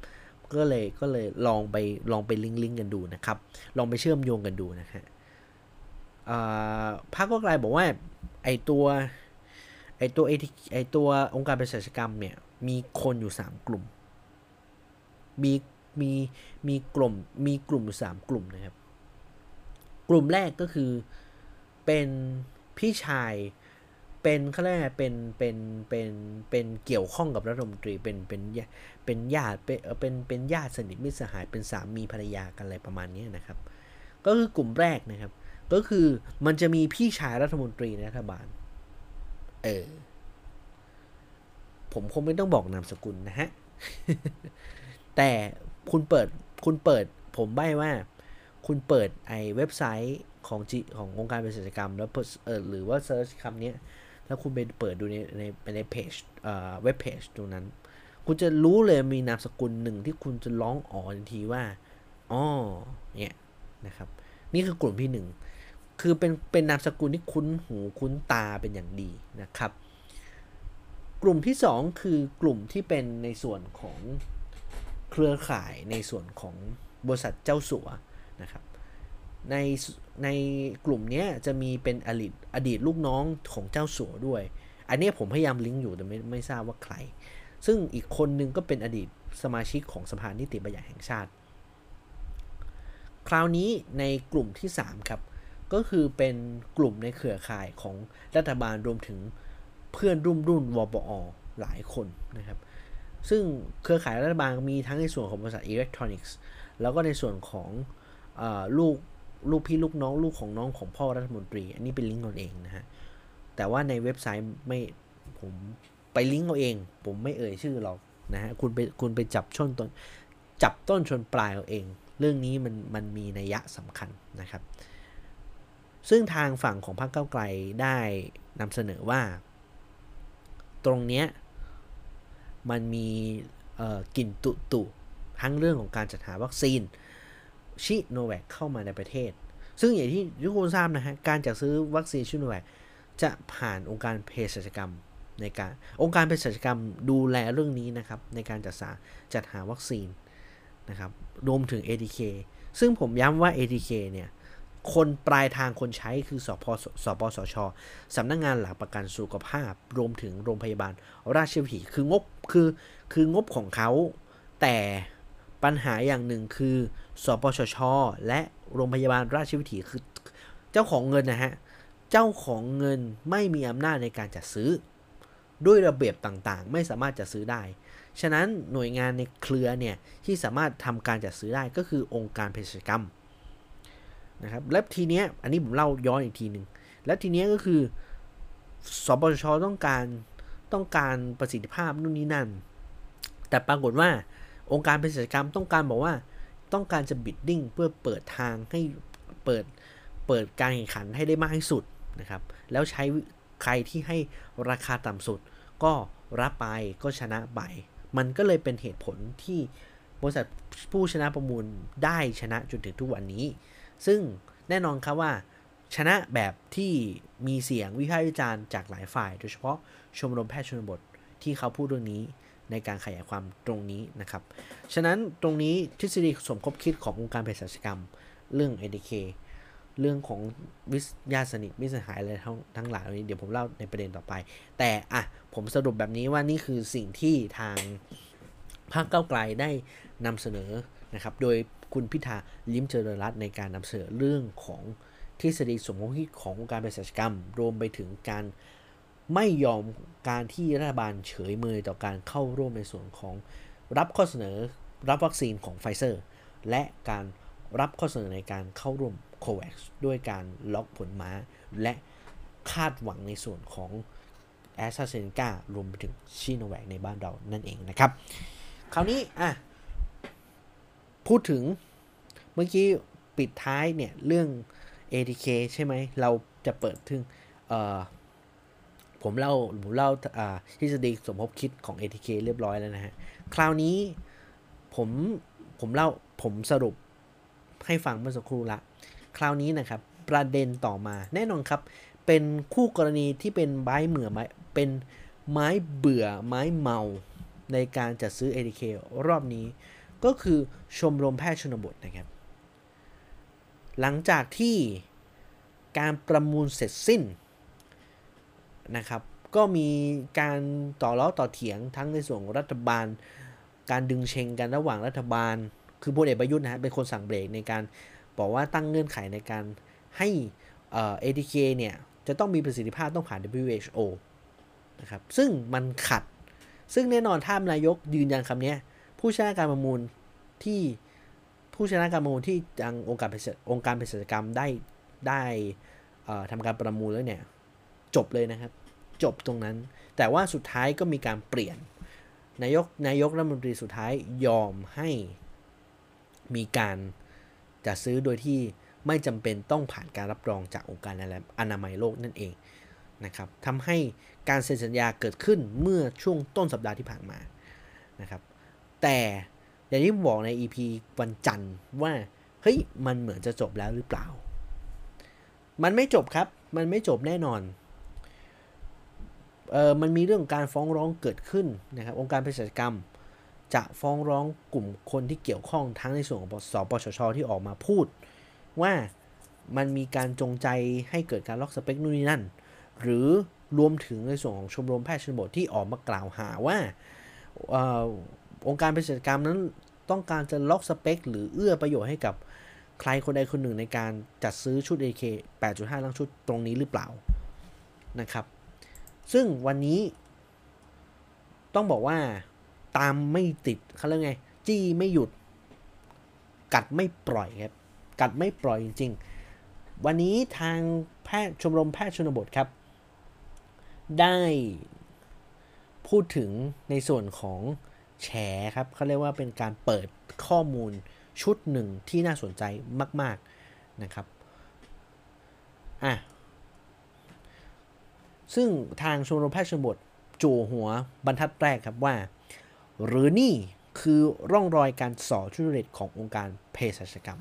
ก็เลยก็เลยลองไปลองไปลิงก์ลิงก์กันดูนะครับ ลองไปเชื่อมโยงกันดูนะฮะพรรคก็กลายบอกว่าไอตัวไอตัวไอตัวองค์การเภสัชกรรมเนี่ยมีคนอยู่ 3 กลุ่ม มีมีมีกลุ่มมีกลุ่มอยู่3กลุ่มนะครับ กลุ่มแรกก็คือเป็นพี่ชายเป็นเขาเรียกเป็นเป็นเป็นเป็นเกี่ยวข้องกับรัฐมนตรีเป็นเป็นเป็นญาติเป็นเป็นเป็นญาติสนิทมิตรสหายเป็นสามีภรรยากันอะไรประมาณนี้นะครับ ก็คือกลุ่มแรกนะครับ ก็คือมันจะมีพี่ชายรัฐมนตรีในรัฐบาลเออผมคงไม่ต้องบอกนามสกุลนะฮะแต่คุณเปิดคุณเปิดผมใบ้ว่า คุณเปิดไอเว็บไซต์ของจีขององค์การเภสัชกรรม แล้วเออหรือว่า search คำนี้แล้วคุณไปเปิดดูในในในเพจเอ่อเว็บเพจตรงนั้น คุณจะรู้เลยมีนามสกุลหนึ่งที่คุณจะร้องอ๋อทันทีว่าอ๋อเนี่ยนะครับ นี่คือกลุ่มที่หนึ่งคือเป็นเป็นนามสกุลที่คุ้นหูคุ้นตาเป็นอย่างดีนะครับ กลุ่มที่2คือกลุ่มที่เป็นในส่วนของเครือข่ายในส่วนของบริษัทเจ้าสัว นะครับในในกลุ่มนี้จะมีเป็นอดีตอดีตลูกน้องของเจ้าสัวด้วย อันนี้ผมพยายามลิงก์อยู่แต่ไม่ไม่ทราบว่าใคร ซึ่งอีกคนนึงก็เป็นอดีตสมาชิกของสภานิติบัญญัติแห่งชาติ คราวนี้ในกลุ่มที่ 3 ครับ ก็คือเป็นกลุ่มในเครือข่ายของรัฐบาลรวมถึงเพื่อนรุ่นรุ่นวบอหลายคนนะครับ ซึ่งเครือข่ายรัฐบาลมีทั้งในส่วนของบริษัทอิเล็กทรอนิกส์แล้วก็ในส่วนของ ลูกลูกพี่ลูกน้องลูกของน้องของพ่อรัฐมนตรี อันนี้เป็นลิงก์เอาเองนะฮะ แต่ว่าในเว็บไซต์ไม่ผมไปลิงก์เอาเอง ผมไม่เอ่ยชื่อหรอกนะฮะคุณไปคุณไปจับชนต้นจับต้นชนปลายเอาเอง เรื่องนี้มันมันมีนัยยะสำคัญนะครับ ซึ่งทางฝั่งของพรรคเก้าไกลได้นำเสนอว่า ตรงเนี้ยมันมีกลิ่นตุตุทั้งเรื่องของการจัดหาวัคซีน ชิโนแวคเข้ามาในประเทศ ซึ่งอย่างที่ทุกคนทราบนะฮะ การจัดซื้อวัคซีนชิโนแวคจะผ่านองค์การเภสัชกรรมในการองค์การเภสัชกรรมดูแลเรื่องนี้นะครับ ในการจัดสาจัดหาวัคซีนนะครับรวมถึง ATK ซึ่งผมย้ำว่า ATK เนี่ยคนปลายทางคนใช้คือสพสปสชสำนักงงานหลักประกันสุขภาพ รวมถึงโรงพยาบาลราชวิถีคืองบคือคืองบของเขา แต่ปัญหาอย่างหนึ่งคือ สปชช และโรงพยาบาลราชวิถีคือเจ้าของเงินนะฮะ เจ้าของเงินไม่มีอำนาจในการจัดซื้อ ด้วยระเบียบต่างๆ ไม่สามารถจัดซื้อได้ ฉะนั้นหน่วยงานในเครือเนี่ยที่สามารถทำการจัดซื้อได้ก็คือองค์การเภสัชกรรมนะครับ และทีเนี้ยอันนี้ผมเล่าย้อนอีกทีหนึ่งและทีเนี้ยก็คือสปชต้องการต้องการประสิทธิภาพนู่นนี่นั่น แต่ปรากฏว่าองค์การเภสัชกรรมต้องการบอกว่า ต้องการจะบิดดิ้งเพื่อเปิดทางให้เปิดเปิดการแข่งขันให้ได้มากที่สุดนะครับ แล้วใช้ใครที่ให้ราคาต่ำสุด ก็รับไปก็ชนะไป มันก็เลยเป็นเหตุผลที่บริษัทผู้ชนะประมูลได้ชนะจนถึงทุกวันนี้ ซึ่งแน่นอนครับว่า ชนะแบบที่มีเสียงวิพากษ์วิจารณ์จากหลายฝ่าย โดยเฉพาะชมรมแพทย์ชนบทที่เขาพูดเรื่องนี้ ในการขยายความตรงนี้นะครับ ฉะนั้นตรงนี้ทฤษฎีสมคบคิดขององค์การเภสัชกรรม เรื่อง ADK เรื่องของวิทยาสนิทมิสหายอะไรทั้งทั้งหลายนี้เดี๋ยวผมเล่าในประเด็นต่อไป แต่อะผมสรุปแบบนี้ว่านี่คือสิ่งที่ทางภาคเก้าไกลได้นำเสนอนะครับ โดยคุณพิธาลิ้มเจริญรัตในการนำเสนอเรื่องของทฤษฎีสมมติดขององค์การเภสัชกรรม รวมไปถึงการ ไม่ยอมการที่รัฐบาลเฉยเมยต่อการเข้าร่วมในส่วนของรับข้อเสนอรับวัคซีนของไฟเซอร์ และการรับข้อเสนอในการเข้าร่วม COVAX ด้วยการล็อกผลม้า และคาดหวังในส่วนของแอสตราเซเนการวมไปถึงซิโนแวคในบ้านเรานั่นเองนะครับ คราวนี้อะพูดถึงเมื่อกี้ปิดท้ายเนี่ย เรื่อง ATK ใช่ไหม เราจะเปิดถึงเอ่อ ผมเล่าผมเล่าทฤษฎีสมคบคิดของ ATK เรียบร้อยแล้วนะฮะ คราวนี้ผมผมเล่าผมสรุปให้ฟังเมื่อสักครู่ละ คราวนี้นะครับ ประเด็นต่อมาแน่นอนครับ เป็นคู่กรณีที่เป็นไม้เหมือไม้เป็นไม้เบื่อไม้เมาในการจัดซื้อ ATK รอบนี้ ก็คือชมรมแพทย์ชนบทนะครับ หลังจากที่การประมูลเสร็จสิ้น นะครับ ก็มีการต่อล้อต่อเถียงทั้งในส่วนรัฐบาล การดึงเชงกันระหว่างรัฐบาล คือพลเอกประยุทธ์นะฮะเป็นคนสั่งเบรกในการบอกว่าตั้งเงื่อนไขในการให้เอ่อ ATK เนี่ย จะต้องมีประสิทธิภาพต้องผ่าน WHO นะครับ ซึ่งมันขัด ซึ่งแน่นอนถ้านายกยืนยันคำนี้ ผู้ชนะการประมูลที่ผู้ชนะการประมูลที่ทางองค์การเภสัชองค์การเภสัชกรรมได้ได้ทำการประมูลแล้วเนี่ย จบเลยนะครับ จบตรงนั้น แต่ว่าสุดท้ายก็มีการเปลี่ยน นายกนายกรัฐมนตรีสุดท้ายยอมให้มีการจัดซื้อโดยที่ไม่จำเป็นต้องผ่านการรับรองจากองค์การอนามัยโลกนั่นเองนะครับทำให้การเซ็นสัญญาเกิดขึ้นเมื่อช่วงต้นสัปดาห์ที่ผ่านมานะครับ แต่อย่างที่ผมบอกใน EP วันจันทร์ว่า เฮ้ย มันเหมือนจะจบแล้วหรือเปล่า มันไม่จบครับ มันไม่จบแน่นอน มันมีเรื่องการฟ้องร้องเกิดขึ้นนะครับ องค์การเภสัชกรรม จะฟ้องร้องกลุ่มคนที่เกี่ยวข้องทั้งในส่วนของสปชชที่ออกมาพูด ว่ามันมีการจงใจให้เกิดการล็อกสเปคนู่นนี่นั่น หรือรวมถึงในส่วนของชมรมแพทย์ชนบทที่ออกมากล่าวหาว่าองค์การเภสัชกรรมนั้นต้องการจะล็อกสเปค หรือเอื้อประโยชน์ให้กับใครคนใดคนหนึ่งในการจัดซื้อชุด AK 8.5 ลังชุดตรงนี้หรือเปล่านะครับ ซึ่งวันนี้ ต้องบอกว่าตามไม่ติดเขาเรียกไง จี้ไม่หยุด กัดไม่ปล่อยครับ กัดไม่ปล่อยจริง ๆ วันนี้ทางแพทย์ชมรมแพทย์ชนบทครับ ได้พูดถึงในส่วนของแฉครับเขาเรียกว่าเป็นการเปิดข้อมูลชุดหนึ่งที่น่าสนใจมาก ๆนะครับ อะ ซึ่งทางชมรมแพทย์ชนบทจูหัวบรรทัดแรกครับว่า หรือนี่คือร่องรอยการส่อทุจริตขององค์การเภสัชกรรม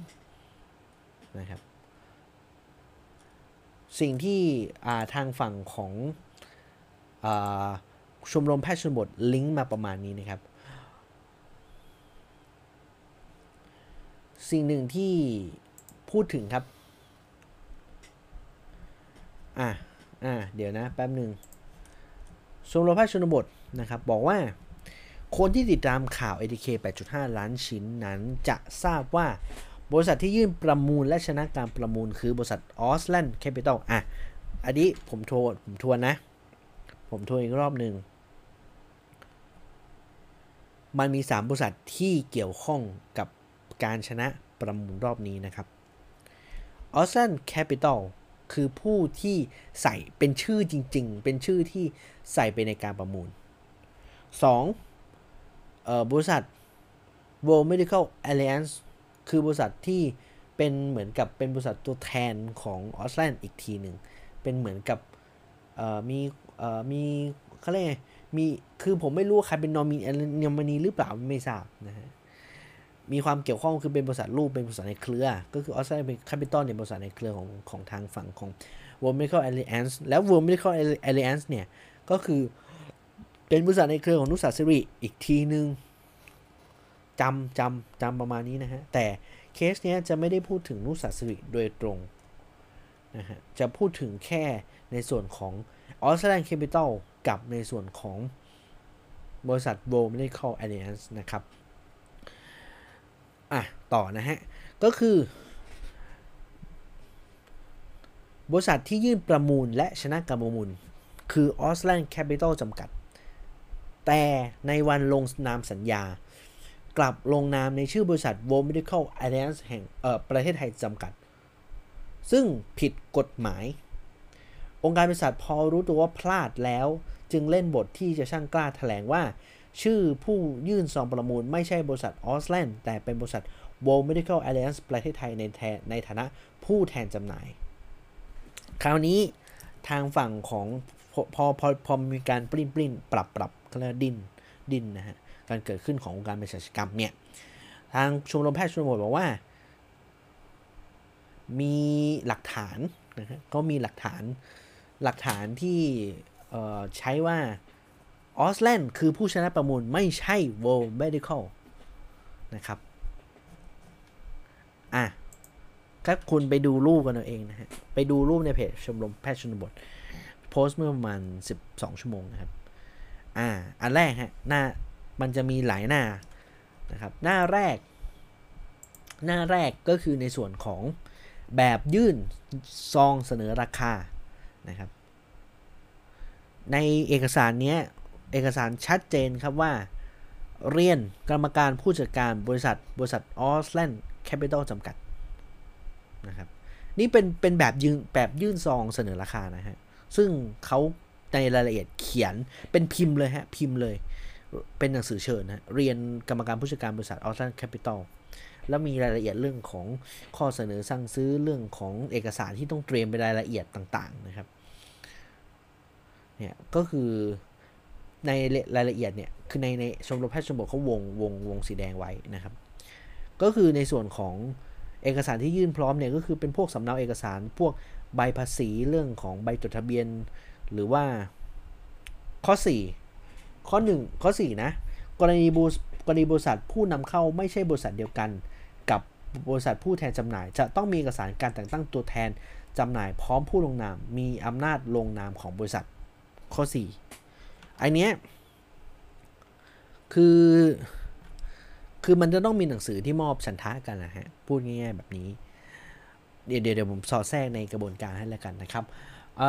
นะครับ สิ่งที่ทางฝั่งของอชมรมแพทย์ชนบทลิงก์มาประมาณนี้นะครับ สิ่งหนึ่งที่พูดถึงครับ อะ อะเดี๋ยวนะแป๊บหนึ่งชมรมภาคชนบทนะครับบอกว่า คนที่ติดตามข่าว ATK 8.5 ล้านชิ้นนั้นจะทราบว่าบริษัทที่ยื่นประมูลและชนะการประมูลคือบริษัท a u s l a n d Capital อะ อันนี้ผมโทรผมทวนนะ ผมทวนอีกรอบหนึ่ง มันมี 3 บริษัทที่เกี่ยวข้องกับการชนะประมูลรอบนี้นะครับ a u s t r a n Capital คือ คือผู้ที่ใส่เป็นชื่อจริง ๆ เป็นชื่อที่ใส่ไปในการประมูล 2. บริษัท World Medical Alliance คือบริษัทที่เป็นเหมือนกับเป็นบริษัทตัวแทนของออสเตรเลียอีกทีหนึ่ง เป็นเหมือนกับมีมีเขาเรียกมี คือผมไม่รู้ใครเป็นนอมินอมินีหรือเปล่าไม่ทราบนะฮะ มีความเกี่ยวข้องคือเป็นบริษัทลูกเป็นบริษัทในเครือ ก็คือออสเตรเลียนแคปิตอลเนี่ยบริษัทในเครือของของทางฝั่งของ World Medical Alliance แล้ว World Medical Alliance เนี่ยก็คือเป็นบริษัทในเครือของนุสาสิริอีกทีนึงจำจำจำประมาณนี้นะฮะ แต่เคสเนี้ยจะไม่ได้พูดถึงนุสาสิริโดยตรงนะฮะจะพูดถึงแค่ในส่วนของออสเตรเลียนแคปิตอลกับในส่วนของบริษัท World Medical Alliance นะครับ อะ ต่อนะฮะ ก็คือบริษัทที่ยื่นประมูลและชนะการประมูล คือ a u s l a n d Capital จำกัด แต่ในวันลงนามสัญญา กลับลงนามในชื่อบริษัท World Medical Alliance แห่งเออประเทศไทยจำกัด ซึ่งผิดกฎหมาย องค์การบริษัทพอรู้ตัวว่าพลาดแล้ว จึงเล่นบทที่จะช่างกล้าแถลงว่า ชื่อผู้ยื่นซองประมูลไม่ใช่บริษัทออสแลนด์แต่เป็นบริษัท World Medical Alliance ประเทศไทยในแทนในฐานะผู้แทนจำหน่าย คราวนี้ทางฝั่งของพอพอพอพอมีการปริ้นปริ้นปรับปรับก็เรียกว่าดินดินนะฮะการเกิดขึ้นขององค์การเภสัชกรรมเนี่ย ทางชมรมแพทย์ชนบทบอกว่า มีหลักฐานนะฮะก็มีหลักฐานหลักฐานที่ใช้ว่า ออสแลนด์คือผู้ชนะประมูลไม่ใช่ World Medical นะครับ อะถ้าคุณไปดูรูปกันเอาเองนะฮะ ไปดูรูปในเพจชมรมแพทย์ชนบท โพสต์เมื่อประมาณ 12 ชั่วโมงนะครับ อ่า อันแรกฮะ หน้า มันจะมีหลายหน้านะครับ หน้าแรก หน้าแรกก็คือในส่วนของแบบยื่นซองเสนอราคานะครับ ในเอกสารเนี้ย เอกสารชัดเจนครับว่า เรียนกรรมการผู้จัดการบริษัท บริษัทออสแลนด์แคปิตอลจำกัดนะครับนี่เป็นเป็นแบบยืนแบบยื่นซองเสนอราคานะฮะ ซึ่งเขาในรายละเอียดเขียนเป็นพิมพ์เลยฮะ พิมพ์เลย เป็นหนังสือเชิญนะเรียนกรรมการผู้จัดการบริษัทออสแลนด์แคปิตอลแล้วมีรายละเอียดเรื่องของข้อเสนอสั่งซื้อเรื่องของเอกสารที่ต้องเตรียมเป็นรายละเอียดต่าง ๆ นะครับ เนี่ยก็คือ ในรายละเอียดเนี่ยคือในในชมรมแพทย์ชนบทเขาวงวงวงสีแดงไว้นะครับ ก็คือในส่วนของเอกสารที่ยื่นพร้อมเนี่ยก็คือเป็นพวกสำเนาเอกสารพวกใบภาษีเรื่องของใบจดทะเบียน หรือว่าข้อ 4 ข้อ 1 ข้อ 4 นะ กรณีบูกรณีบริษัทผู้นำเข้าไม่ใช่บริษัทเดียวกัน กับบริษัทผู้แทนจำหน่าย จะต้องมีเอกสารการแต่งตั้งตัวแทนจำหน่ายพร้อมผู้ลงนามมีอำนาจลงนามของบริษัทข้อ 4 อันเนี้ยคือ คือมันจะต้องมีหนังสือที่มอบฉันทะกันนะฮะ พูดง่ายๆแบบนี้ เดี๋ยวเดี๋ยวผมสอดแทรกในกระบวนการให้แล้วกันนะครับเอ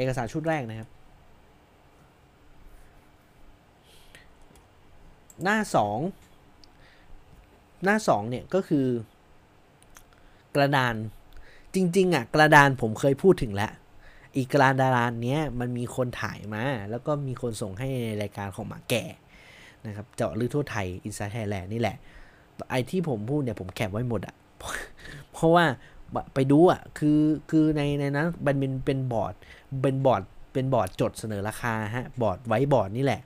เอกสารชุดแรกนะครับ หน้า 2 หน้า 2 เนี่ยก็คือกระดานจริง ๆอะกระดานผมเคยพูดถึงแล้ว อีกกระดานเนี้ยมันมีคนถ่ายมา แล้วก็มีคนส่งให้ในรายการของหมาแก่นะครับเจาะลึกทั่วไทย Inside Thailand นี่แหละ ไอ้ที่ผมพูดเนี่ยผม cap ไว้หมดอะเพราะว่าไปดูอะคือคือในในนั้นมันเป็นเป็นบอร์ดเป็นบอร์ดเป็นบอร์ดจดเสนอราคาฮะบอร์ดไว้บอร์ดนี่แหละ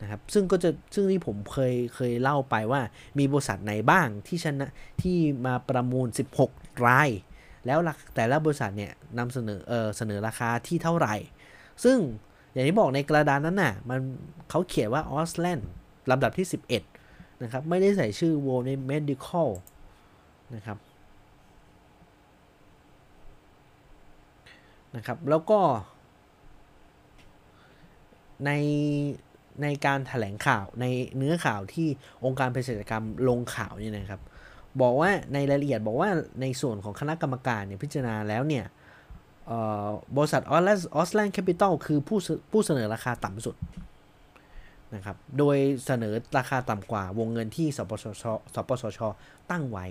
นะครับซึ่งก็จะซึ่งที่ผมเคยเคยเล่าไปว่ามีบริษัทไหนบ้างที่ชนะที่มาประมูล 16 ราย แล้วแต่ละบริษัทเนี่ยนำเสนอเออเสนอราคาที่เท่าไหร่ ซึ่งอย่างที่บอกในกระดานนั้นน่ะมันเขาเขียนว่าออสแลนด์ลำดับที่ 11 นะครับ ไม่ได้ใส่ชื่อ World Medical นะครับนะครับ แล้วก็ ในในการถแถลงข่าวในเนื้อข่าวที่องค์การเภสัชกรรมลงข่าวนี่นะครับ บอกว่าในรายละเอียดบอกว่าในส่วนของคณะกรรมการเนี่ยพิจารณาแล้วเนี่ยบริษัทออสแลนด์แคปิตอลคือผู้ผู้เสนอราคาต่ำสุดนะครับโดยเสนอราคาต่ำกว่าวงเงินที่สปสชสปสชตั้งไว้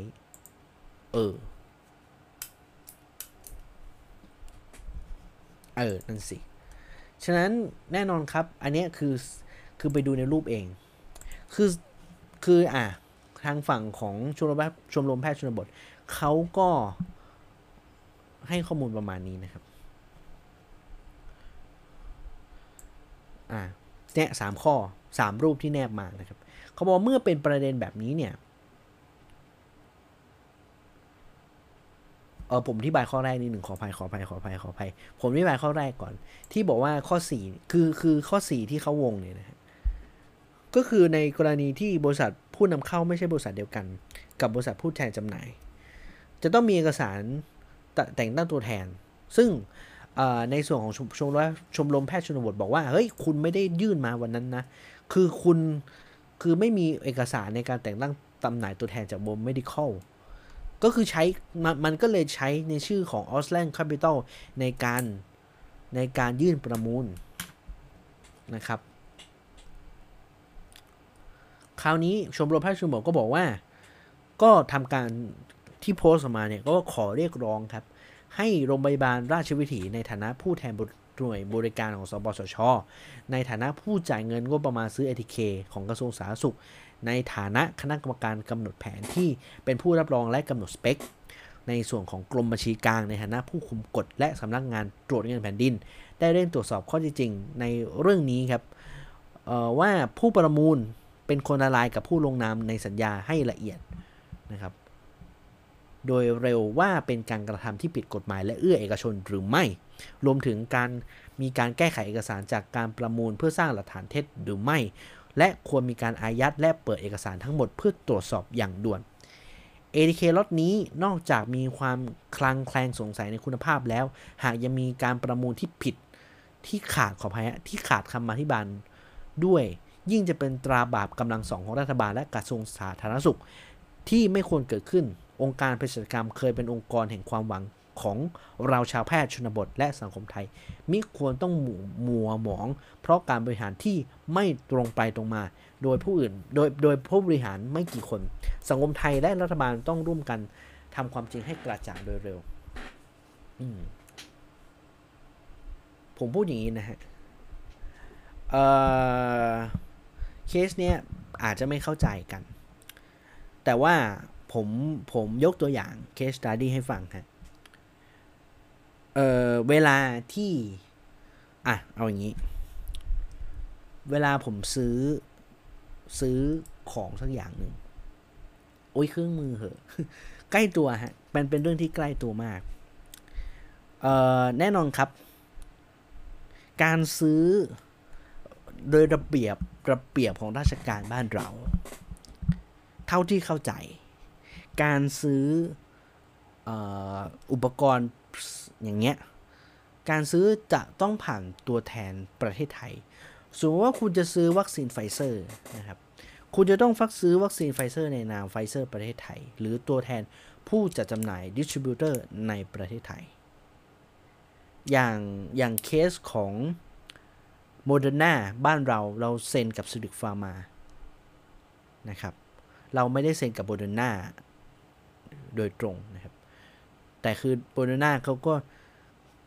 เออ เออ นั่นสิ ฉะนั้นแน่นอนครับ อันนี้คือ คือไปดูในรูปเอง คือ คือ อะ ทางฝั่งของชมรมชมรมแพทย์ชนบทเขาก็ให้ข้อมูลประมาณนี้นะครับ อ่าเนี่ยสามข้อสามรูปที่แนบมานะครับ เขาบอกเมื่อเป็นประเด็นแบบนี้เนี่ยเออผมที่บายข้อแรกนิดหนึ่งขออภัยขออภัยขออภัยขออภัยผมที่บายข้อแรกก่อน ที่บอกว่าข้อสี่คือคือข้อสี่ที่เขาวงเนี่ยนะฮะก็คือในกรณีที่บริษัท ผู้นำเข้าไม่ใช่บริษัทเดียวกัน กับบริษัทผู้แทนจำหน่าย จะต้องมีเอกสารแต่งตั้งตัวแทน ซึ่งในส่วนของชมรมชมรมแพทย์ชนบทบอกว่าเฮ้ยคุณไม่ได้ยื่นมาวันนั้นนะคือคุณคือไม่มีเอกสารในการแต่งตั้งตำแหน่งตัวแทนจากบม medical ก็คือใช้มันมันก็เลยใช้ในชื่อของ a u s l a n d Capital ในการในการยื่นประมูลนะครับ คราวนี้ชมรมแพทย์ชมบอกก็บอกว่า ก็ทำการที่โพสต์ออกมาเนี่ยก็ขอเรียกร้องครับ ให้โรงพยาบาลราชวิถีในฐานะผู้แทนหน่วยบริการของสปสช ในฐานะผู้จ่ายเงินงบประมาณซื้อ ATK ของกระทรวงสาธารณสุข ในฐานะคณะกรรมการกำหนดแผนที่เป็นผู้รับรองและกำหนดสเปค ในส่วนของกรมบัญชีกลางในฐานะผู้คุมกฎและสำนักงานตรวจเงินแผ่นดิน ได้เร่งตรวจสอบข้อเท็จจริงในเรื่องนี้ครับว่าผู้ประมูล เป็นคนละลายกับผู้ลงนามในสัญญาให้ละเอียดนะครับ โดยเร็วว่าเป็นการกระทำที่ผิดกฎหมายและเอื้อเอกชนหรือไม่ รวมถึงการมีการแก้ไขเอกสารจากการประมูลเพื่อสร้างหลักฐานเท็จหรือไม่ และควรมีการอายัดและเปิดเอกสารทั้งหมดเพื่อตรวจสอบอย่างด่วน ATK ล็อตนี้นอกจากมีความคลังแคลงสงสัยในคุณภาพแล้ว หากยังมีการประมูลที่ผิดที่ขาดขออภัยที่ขาดคำอธิบายด้วย ยิ่งจะเป็นตราบาปกำลังสองของรัฐบาลและกระทรวงสาธารณสุข ที่ไม่ควรเกิดขึ้น องค์การเภสัชกรรมเคยเป็นองค์กรแห่งความหวังของเราชาวแพทย์ชนบทและสังคมไทย มิควรต้องหมู่มัวหมอง เพราะการบริหารที่ไม่ตรงไปตรงมา โดยผู้อื่น โดยโดยผู้บริหารไม่กี่คน สังคมไทยและรัฐบาลต้องร่วมกันทำความจริงให้กระจ่างโดยเร็วผมพูดอย่างนี้นะฮะ เคสเนี้ยอาจจะไม่เข้าใจกัน แต่ว่าผมผมยกตัวอย่างเคสตัดดี้ให้ฟังฮะเออเวลาที่ อะ เอาอย่างนี้ เวลาผมซื้อซื้อของสักอย่างหนึ่ง โอ้ยเครื่องมือเหอะ ใกล้ตัวฮะ มันเป็นเรื่องที่ใกล้ตัวมาก เอ่อ แน่นอนครับ การซื้อโดยระเบียบ ระเบียบของราชการบ้านเรา เท่าที่เข้าใจ การซื้ออุปกรณ์อย่างเงี้ย การซื้อจะต้องผ่านตัวแทนประเทศไทย สมมติว่าคุณจะซื้อวัคซีนไฟเซอร์นะครับ คุณจะต้องจัดซื้อวัคซีนไฟเซอร์ในนามไฟเซอร์ประเทศไทย หรือตัวแทนผู้จัดจำหน่าย distributor ในประเทศไทย อย่างอย่างเคสของ โมเดอร์นาบ้านเราเราเซ็นกับ Zuellig Pharma นะครับเราไม่ได้เซ็นกับโมเดอร์นาโดยตรงนะครับ แต่คือโมเดอร์นาเขาก็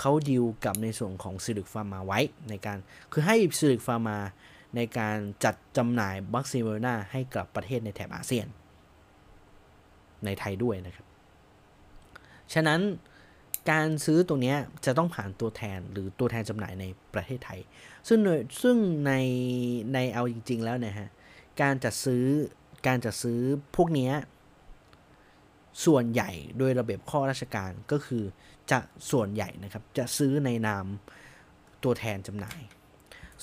เขาดีลกับในส่วนของ Zuellig Pharma ไว้ในการคือให้ Zuellig Pharma ในการจัดจำหน่ายวัคซีนโมเดอร์นาให้กับประเทศในแถบอาเซียน ในไทยด้วยนะครับ ฉะนั้น การซื้อตรงนี้จะต้องผ่านตัวแทนหรือตัวแทนจำหน่ายในประเทศไทย ซึ่งซึ่งในในเอาจริง ๆ แล้วนี่ยฮะการจัดซื้อการจัดซื้อพวกนี้ส่วนใหญ่โดยระเบียบข้อราชการก็คือจะส่วนใหญ่นะครับจะซื้อในนามตัวแทนจำหน่าย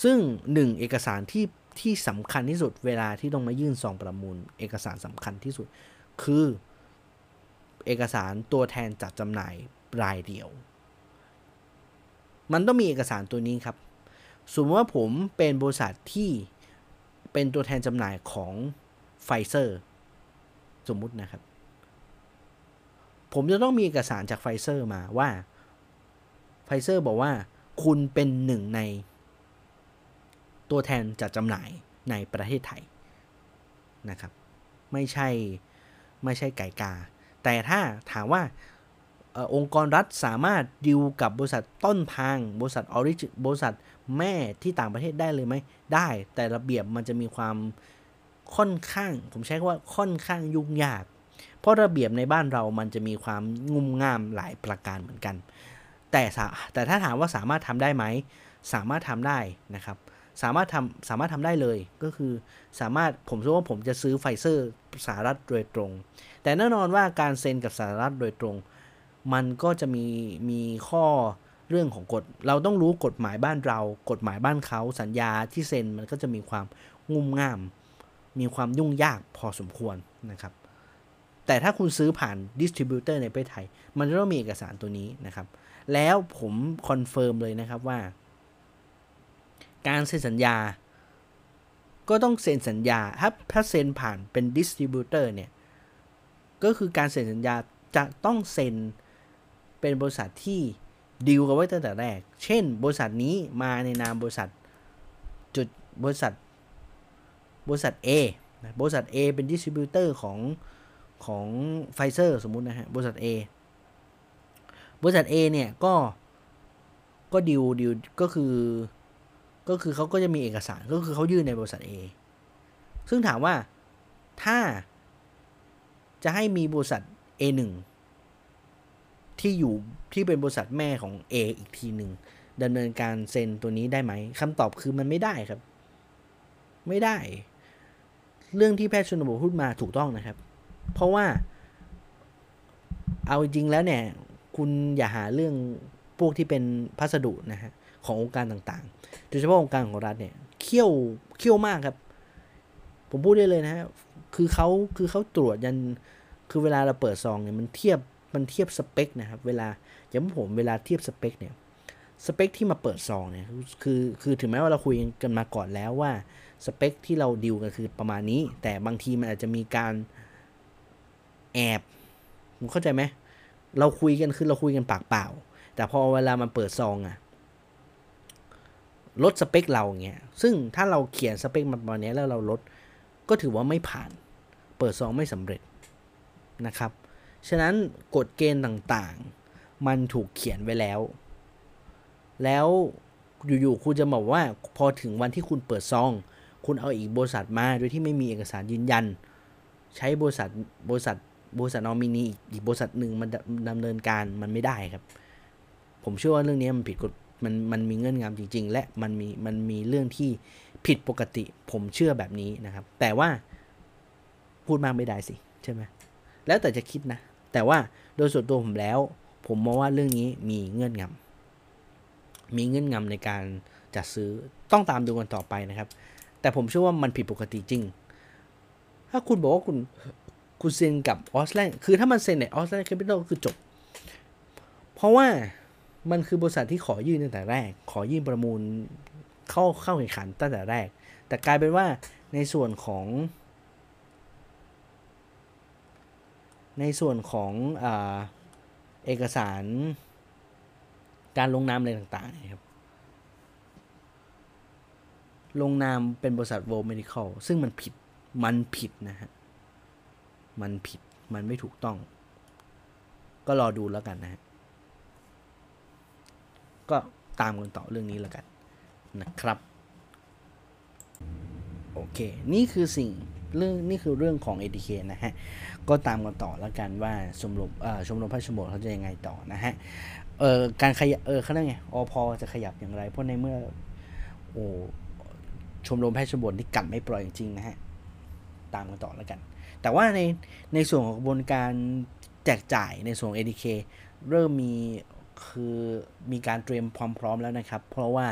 ซึ่งหนึ่งเอกสารที่ที่สำคัญที่สุดเวลาที่ต้องมายื่นซองประมูล เอกสารสำคัญที่สุด คือเอกสารตัวแทนจัดจำหน่าย รายเดียว มันต้องมีเอกสารตัวนี้ครับ สมมติว่าผมเป็นบริษัทที่เป็นตัวแทนจำหน่ายของไฟเซอร์ สมมุตินะครับ ผมจะต้องมีเอกสารจากไฟเซอร์มาว่าไฟเซอร์บอกว่าคุณเป็นหนึ่งใน ตัวแทนจัดจำหน่ายในประเทศไทยนะครับ ไม่ใช่ไม่ใช่ไก่กา แต่ถ้าถามว่า อองค์กรรัฐสามารถดิวกับบริษัทต้นทาง บริษัท origi บริษัทแม่ที่ต่างประเทศได้เลยไหมได้ แต่ระเบียบมันจะมีความค่อนข้าง ผมใช้คำว่าค่อนข้างยุ่งยาก เพราะระเบียบในบ้านเรามันจะมีความงุ่มง่ามหลายประการเหมือนกัน แต่แต่ถ้าถามว่าสามารถทำได้ไหมสามารถทำได้นะครับ สามารถทำสามารถทำได้เลยก็คือสามารถผมรู้ว่าผมจะซื้อไฟเซอร์สหรัฐโดยตรง แต่แน่นอนว่าการเซ็นกับสหรัฐโดยตรง มันก็จะมีมีข้อเรื่องของกฎ เราต้องรู้กฎหมายบ้านเรา กฎหมายบ้านเขาสัญญาที่เซ็นมันก็จะมีความงุ่มง่าม มีความยุ่งยากพอสมควรนะครับ แต่ถ้าคุณซื้อผ่าน distributor ในประเทศไทย มันจะต้องมีเอกสารตัวนี้นะครับ แล้วผม confirm เลยนะครับว่า การเซ็นสัญญา ก็ต้องเซ็นสัญญา ถ้าถ้าเซ็นผ่านเป็น distributor เนี่ย ก็คือการเซ็นสัญญาจะต้องเซ็น เป็นบริษัทที่ดีลกันไว้ตั้งแต่แรก เช่น บริษัทนี้มาในนามบริษัทจุดบริษัทบริษัท A บริษัท A เป็น distributor ของของไฟเซอร์สมมุตินะฮะ บริษัท A บริษัท A เนี่ยก็ก็ดิวดิวก็คือก็คือเขาก็จะมีเอกสารก็คือเขายื่นในบริษัท A ซึ่งถามว่าถ้าจะให้มีบริษัท A1 ที่อยู่ที่เป็นบริษัทแม่ของ A อีกทีหนึ่งดำเนินการเซ็นตัวนี้ได้ไหมคำตอบคือมันไม่ได้ครับ ไม่ได้ เรื่องที่แพทย์ชนบทพูดมาถูกต้องนะครับ เพราะว่าเอาจริงแล้วเนี่ย คุณอย่าหาเรื่องพวกที่เป็นพัสดุนะฮะขององค์การต่างๆ โดยเฉพาะองค์การของรัฐเนี่ยเขี้ยวเขี้ยวมากครับ ผมพูดได้เลยนะฮะคือเขาคือเขาตรวจยันคือเวลาเราเปิดซองเนี่ยมันเทียบ มันเทียบสเปคนะครับ เวลาอย่างผมเวลาเทียบสเปคเนี่ยสเปคที่มาเปิดซองเนี่ยคือคือถึงแม้ว่าเราคุยกันมาก่อนแล้วว่าสเปคที่เราดิวกันคือประมาณนี้ แต่บางทีมันอาจจะมีการแอบผมเข้าใจไหมเราคุยกันคือเราคุยกันปากเปล่า แต่พอเวลามันเปิดซองอะลดสเปคเราเงี้ยซึ่งถ้าเราเขียนสเปคมาประมาณนี้แล้วเราลดก็ถือว่าไม่ผ่าน เปิดซองไม่สำเร็จนะครับ ฉะนั้นกฎเกณฑ์ต่างๆ มันถูกเขียนไว้แล้ว แล้วอยู่ๆคุณจะบอกว่าพอถึงวันที่คุณเปิดซอง คุณเอาอีกบริษัทมาโดยที่ไม่มีเอกสารยืนยัน ใช้บริษัทบริษัทบริษัทนอมินีอีกบริษัทหนึ่งมันดำเนินการมันไม่ได้ครับ ผมเชื่อว่าเรื่องนี้มันผิดกฎมันมันมีเงื่อนงำจริง ๆ และมันมีมันมีเรื่องที่ผิดปกติ ผมเชื่อแบบนี้นะครับ แต่ว่าพูดมากไม่ได้สิ ใช่ไหมแล้วแต่จะคิดนะ แต่ว่าโดยส่วนตัวผมแล้ว ผมมองว่าเรื่องนี้มีเงื่อนงำมีเงื่อนงำในการจัดซื้อต้องตามดูกันต่อไปนะครับ แต่ผมเชื่อว่ามันผิดปกติจริง ถ้าคุณบอกว่าคุณคุณเซ็นกับออสแลนด์คือถ้ามันเซ็นในออสแลนด์แคปิตอลก็คือจบ เพราะว่ามันคือบริษัทที่ขอยื่นตั้งแต่แรก ขอยื่นประมูลเข้าเข้าแข่งขันตั้งแต่แรก แต่กลายเป็นว่าในส่วนของ ในส่วนของอเอกสารการลงนามอะไรต่างๆนะครับ ลงนามเป็นบริษัท World Medical ซึ่งมันผิด มันผิดนะฮะ มันผิด มันไม่ถูกต้อง ก็รอดูแล้วกันนะฮะ ก็ตามกันต่อเรื่องนี้แล้วกันนะครับ โอเค นี่คือสิ่ง เรื่องนี่คือเรื่องของ ATK นะฮะ ก็ตามกันต่อแล้วกันว่าชมรมชมรมพระชมบทเขาจะยังไงต่อนะฮะเออการขยับเออเขาเรียกไงอพอจะขยับอย่างไร เพราะในเมื่อโอ้ชมรมแพทย์ชมบทที่กัดไม่ปล่อยจริงๆนะฮะ ตามกันต่อแล้วกัน แต่ว่าในในส่วนของกระบวนการแจกจ่ายในส่วน ATK เริ่มมีคือมีการเตรียมความพร้อมแล้วนะครับ เพราะว่า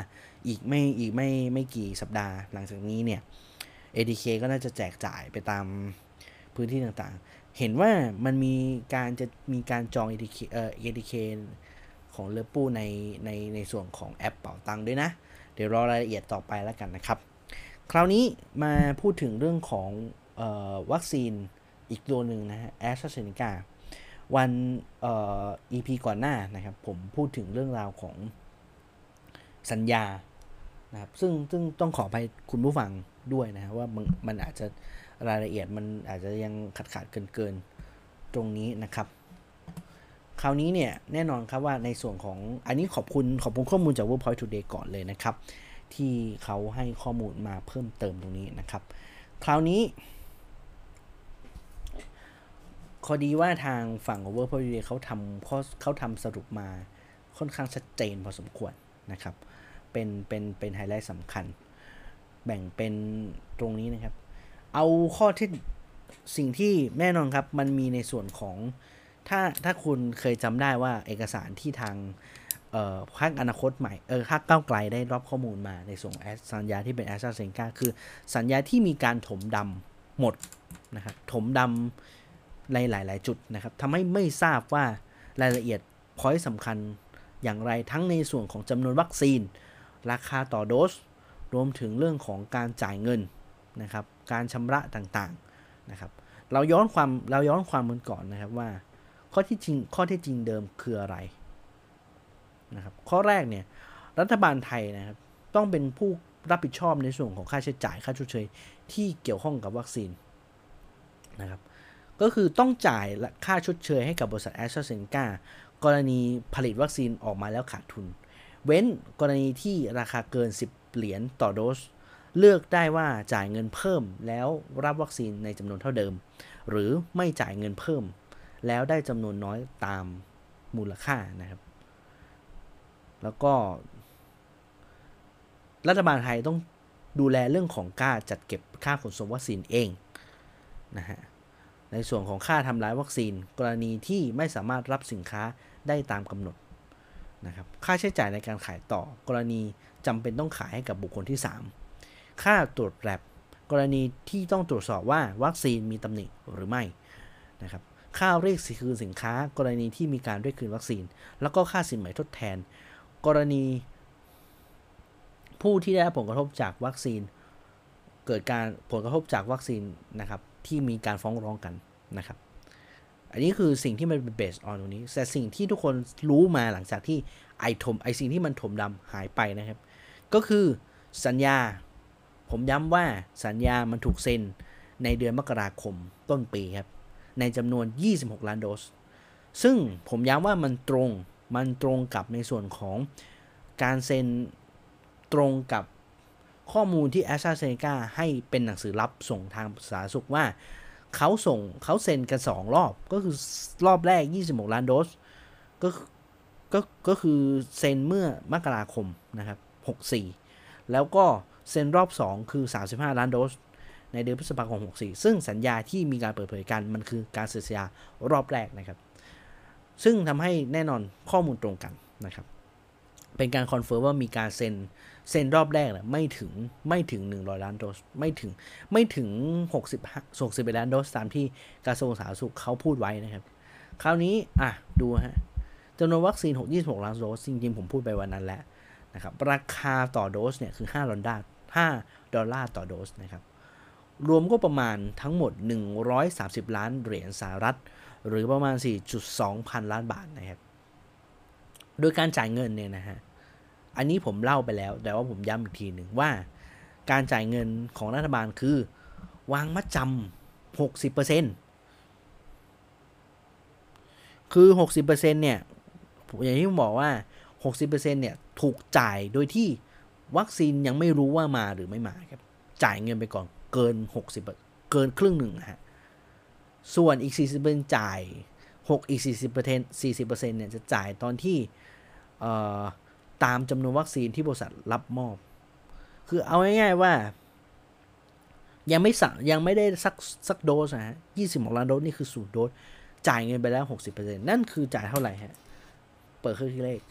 อีกไม่อีกไม่ไม่กี่สัปดาห์หลังจากนี้เนี่ย ADK ก็น่าจะแจกจ่ายไปตามพื้นที่ต่างๆ เห็นว่ามันมีการจะมีการจอง ADK เอ่อ ADK ของเลปูในในในส่วนของแอปเป๋าตังค์ด้วยนะ เดี๋ยวรอรายละเอียดต่อไปแล้วกันนะครับ คราวนี้มาพูดถึงเรื่องของออวัคซีนอีกตัวหนึ่งนะฮะแอสตราเซเนกาวันเอ่อ EP ก่อนหน้านะครับ ผมพูดถึงเรื่องราวของสัญญานะครับซึ่งซึ่งต้องขอไปคุณผู้ฟัง ด้วยนะว่ามันมันอาจจะรายละเอียดมันอาจจะยังขาดขาดเกินเกินตรงนี้นะครับ คราวนี้เนี่ยแน่นอนครับว่าในส่วนของอันนี้ขอบคุณขอบคุณข้อมูลจาก Workpoint Today ก่อนเลยนะครับ ที่เขาให้ข้อมูลมาเพิ่มเติมตรงนี้นะครับ คราวนี้ข้อดีว่าทางฝั่งของ Workpoint Today เขาทำเขาเขาทำสรุปมาค่อนข้างชัดเจนพอสมควรนะครับ เป็นเป็นเป็นไฮไลท์สำคัญ แบ่งเป็นตรงนี้นะครับ เอาข้อที่สิ่งที่แน่นอนครับ มันมีในส่วนของถ้าถ้าคุณเคยจำได้ว่าเอกสารที่ทางเอ่อพรรคอนาคตใหม่เออพรรคก้าวไกลได้รับข้อมูลมาในส่วนสัญญาที่เป็นแอสตราเซนกาคือสัญญาที่มีการถมดำหมดนะครับถมดำในหลาย ๆ จุดนะครับทำให้ไม่ทราบว่ารายละเอียดพอยต์สำคัญอย่างไรทั้งในส่วนของจำนวนวัคซีน ราคาต่อโดส รวมถึงเรื่องของการจ่ายเงินนะครับ การชำระต่างๆนะครับ เราย้อนความเราย้อนความมันก่อนนะครับว่า ข้อที่จริงข้อที่จริงเดิมคืออะไรนะครับ ข้อแรกเนี่ยรัฐบาลไทยนะครับต้องเป็นผู้รับผิดชอบในส่วนของค่าใช้จ่ายค่าชดเชยที่เกี่ยวข้องกับวัคซีนนะครับ ก็คือต้องจ่ายค่าชดเชยให้กับบริษัทแอสตราเซเนกากรณีผลิตวัคซีนออกมาแล้วขาดทุน เว้นกรณีที่ราคาเกิน 10 เหรียญต่อโดส เลือกได้ว่าจ่ายเงินเพิ่มแล้วรับวัคซีนในจำนวนเท่าเดิม หรือไม่จ่ายเงินเพิ่ม แล้วได้จำนวนน้อยตามมูลค่านะครับ แล้วก็ รัฐบาลไทยต้องดูแลเรื่องของกาจัดเก็บค่าขนส่งวัคซีนเองนะฮะในส่วนของค่าทำลายวัคซีน กรณีที่ไม่สามารถรับสินค้าได้ตามกำหนดนะครับค่าใช้จ่ายในการขายต่อกรณี จำเป็นต้องขายให้กับบุคคลที่ 3 ค่าตรวจแลบกรณีที่ต้องตรวจสอบว่าวัคซีนมีตำหนิหรือไม่นะครับค่าเรียกคืนสินค้ากรณีที่มีการเรียกคืนวัคซีน แล้วก็ค่าสินไหมทดแทน กรณี ผู้ที่ได้ผลกระทบจากวัคซีน เกิดการผลกระทบจากวัคซีนนะครับที่มีการฟ้องร้องกันนะครับ อันนี้คือสิ่งที่มันเป็นเบสออนตรงนี้แต่สิ่งที่ทุกคนรู้มาหลังจากที่ไอถมไอสิ่งที่มันถมดำหายไปนะครับ ก็คือสัญญา ผมย้ำว่าสัญญามันถูกเซ็นในเดือนมกราคมต้นปีครับ ในจำนวน 26 ล้านโดส ซึ่งผมย้ำว่ามันตรง มันตรงกับในส่วนของการเซ็นตรงกับข้อมูลที่แอสตราเซเนกาให้เป็นหนังสือรับส่งทางสาธารณสุขว่า เขาส่งเขาเซ็นกัน 2 รอบ ก็คือรอบแรก 26 ล้านโดส ก็ก็ก็คือเซ็นเมื่อมกราคมนะครับ 64 แล้วก็เซ็นรอบ 2 คือ 35 ล้านโดส ในเดือนพฤษภาคม 64 ซึ่งสัญญาที่มีการเปิดเผยกันมันคือการเซ็นสัญญารอบแรกนะครับ ซึ่งทำให้แน่นอนข้อมูลตรงกันนะครับ เป็นการ confirm ว่ามีการเซ็นเซ็นรอบแรกนะไม่ถึงไม่ถึง 100 ล้านโดส ไม่ถึงไม่ถึง 60 60ล้านโดสตามที่กระทรวงสาธารณสุขเขาพูดไว้นะครับ คราวนี้อะดูฮะจำนวนวัคซีน 626 ล้านโดสจริงๆผมพูดไปวันนั้นแล้ว นะครับราคาต่อโดสเนี่ยคือ5ดอลลาร์5ดอลลาร์ต่อโดสนะครับรวมก็ประมาณทั้งหมด 130 ล้านเหรียญสหรัฐ หรือประมาณ 4.2 พันล้านบาทนะครับโดยการจ่ายเงินเนี่ยนะฮะอันนี้ผมเล่าไปแล้ว แต่ว่าผมย้ำอีกทีหนึ่งว่า การจ่ายเงินของรัฐบาลคือ วางมัดจำหกสิบเปอร์เซ็นคือหกสิบเปอร์เซ็นเนี่ย อย่างที่ผมบอกว่าหกสิบเปอร์เซ็นเนี่ย ถูกจ่ายโดยที่วัคซีนยังไม่รู้ว่ามาหรือไม่มาครับ จ่ายเงินไปก่อนเกินหกสิบเกินครึ่งหนึ่งฮะ ส่วนอีกสี่สิบเปอร์เซ็นจ่ายหกอีกสี่สิบเปอร์เซ็นสี่สิบเปอร์เซ็นเนี่ยจะจ่ายตอนที่ตามจำนวนวัคซีนที่บริษัทรับมอบ คือเอาง่ายๆว่า ยังไม่สั่งยังไม่ได้สักสักโดสนะฮะยี่สิบล้านโดสนี่คือศูนย์โดส จ่ายเงินไปแล้วหกสิบเปอร์เซ็นนั่นคือจ่ายเท่าไหร่ฮะ เปิดเครื่องคิดเลข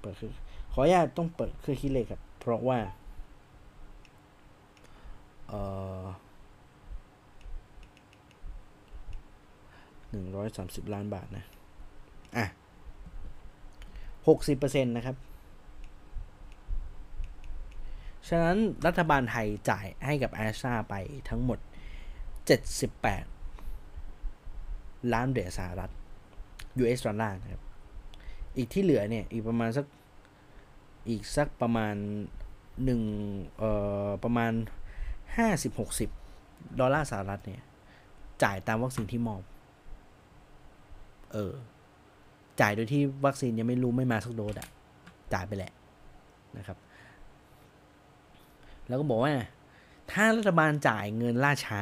เปิดคือ ขออนุญาตต้องเปิดเครื่องคิดเลขครับ เพราะว่า เอ่อหนึ่งร้อยสามสิบล้านบาทนะ อะหกสิบเปอร์เซ็นต์นะครับ ฉะนั้นรัฐบาลไทยจ่ายให้กับแอสซาไปทั้งหมด78ล้านเหรียญสหรัฐ US ดอลลาร์นะครับ อีกที่เหลือเนี่ยอีกประมาณสักอีกสักประมาณหนึ่งเอ่อประมาณ50-60ดอลลาร์สหรัฐเนี่ย จ่ายตามวัคซีนที่มอบ เออ จ่ายโดยที่วัคซีนยังไม่รู้ไม่มาสักโดสอะจ่ายไปแหละนะครับ แล้วก็บอกว่า ถ้ารัฐบาลจ่ายเงินล่าช้า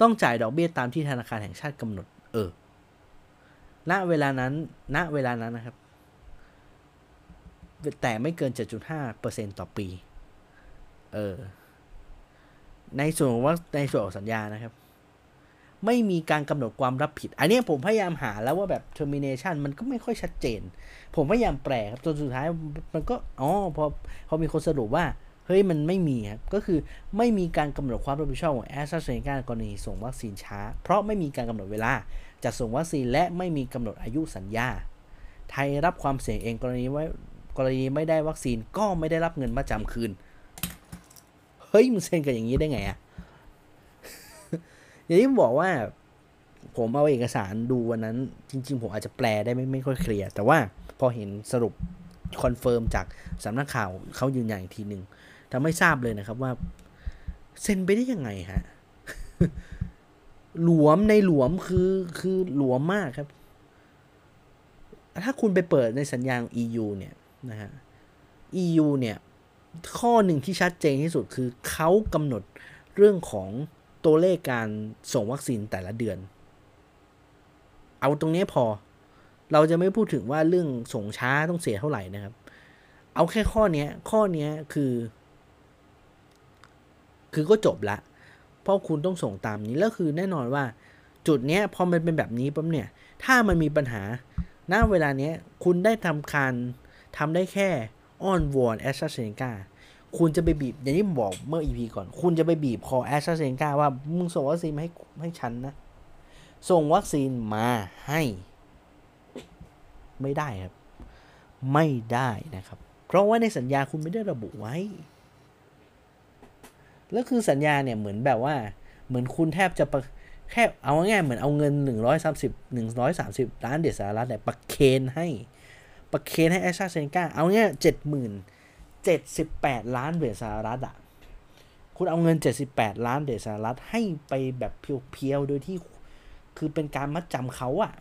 ต้องจ่ายดอกเบี้ยตามที่ธนาคารแห่งชาติกำหนด เออ ณเวลานั้น ณ เวลานั้นนะครับ แต่ไม่เกิน 7.5%ต่อปี เออ ในส่วนว่าในส่วนของสัญญานะครับ ไม่มีการกำหนดความรับผิด อันนี้ผมพยายามหาแล้วว่าแบบ termination มันก็ไม่ค่อยชัดเจน ผมพยายามแปลครับ จนสุดท้ายมันก็ อ๋อ พอ พอมีคนสรุปว่า เฮ้ย มันไม่มีครับ ก็คือไม่มีการกำหนดความรับผิดชอบของแอสตราเซเนกากรณีส่งวัคซีนช้า เพราะไม่มีการกำหนดเวลา จะส่งวัคซีนและไม่มีกำหนดอายุสัญญา ไทยรับความเสี่ยงเองกรณีไว้กรณีไม่ได้วัคซีนก็ไม่ได้รับเงินมาจำคืน เฮ้ยมึงเซ็นกันอย่างนี้ได้ไงอะอย่างที่บอกว่า ผมเอาเอกสารดูวันนั้น จริง ๆ ผมอาจจะแปลได้ไม่ไม่ค่อยเคลียร์ แต่ว่าพอเห็นสรุป confirm จากสำนักข่าวเขายืนยันอีกทีหนึ่งทำให้ทราบเลยนะครับว่า เซ็นไปได้ยังไงฮะ หลวมในหลวมคือคือหลวมมากครับ ถ้าคุณไปเปิดในสัญญาของ EU เนี่ยนะฮะ EU เนี่ย ข้อหนึ่งที่ชัดเจนที่สุดคือเขากำหนดเรื่องของตัวเลขการส่งวัคซีนแต่ละเดือน เอาตรงนี้พอ เราจะไม่พูดถึงว่าเรื่องส่งช้าต้องเสียเท่าไหร่นะครับ เอาแค่ข้อนี้ข้อนี้คือ คือก็จบละ เพราะคุณต้องส่งตามนี้ แล้วคือแน่นอนว่า จุดเนี้ยพอมันเป็นแบบนี้ปั๊บเนี่ย ถ้ามันมีปัญหาณเวลาเนี้ยคุณได้ทำการทำได้แค่อ้อนวอนแอสตราเซนกาคุณจะไปบีบ อย่างที่ผมบอกเมื่อ EP ก่อน คุณจะไปบีบคอแอสตราเซนกาว่ามึงส่งวัคซีนมาให้ให้ฉันนะ ส่งวัคซีนมาให้ ไม่ได้ครับ ไม่ได้นะครับ เพราะว่าในสัญญาคุณไม่ได้ระบุไว้ แล้วคือสัญญาเนี่ยเหมือนแบบว่า เหมือนคุณแทบจะแค่เอาง่ายเหมือนเอาเงิน 130 130 ล้านเดสหรัฐเนี่ยประเคนให้ ประเคนให้แอสตราเซนกาเอาง่ายเจ็ดหมื่นเจ็ดสิบแปดล้านเหรียสหรัฐอะคุณเอาเงินเจ็ดสิบแปดล้านเหรียญสหรัฐให้ไปแบบเพียวๆ โดยที่คือเป็นการมัดจำเขาอะ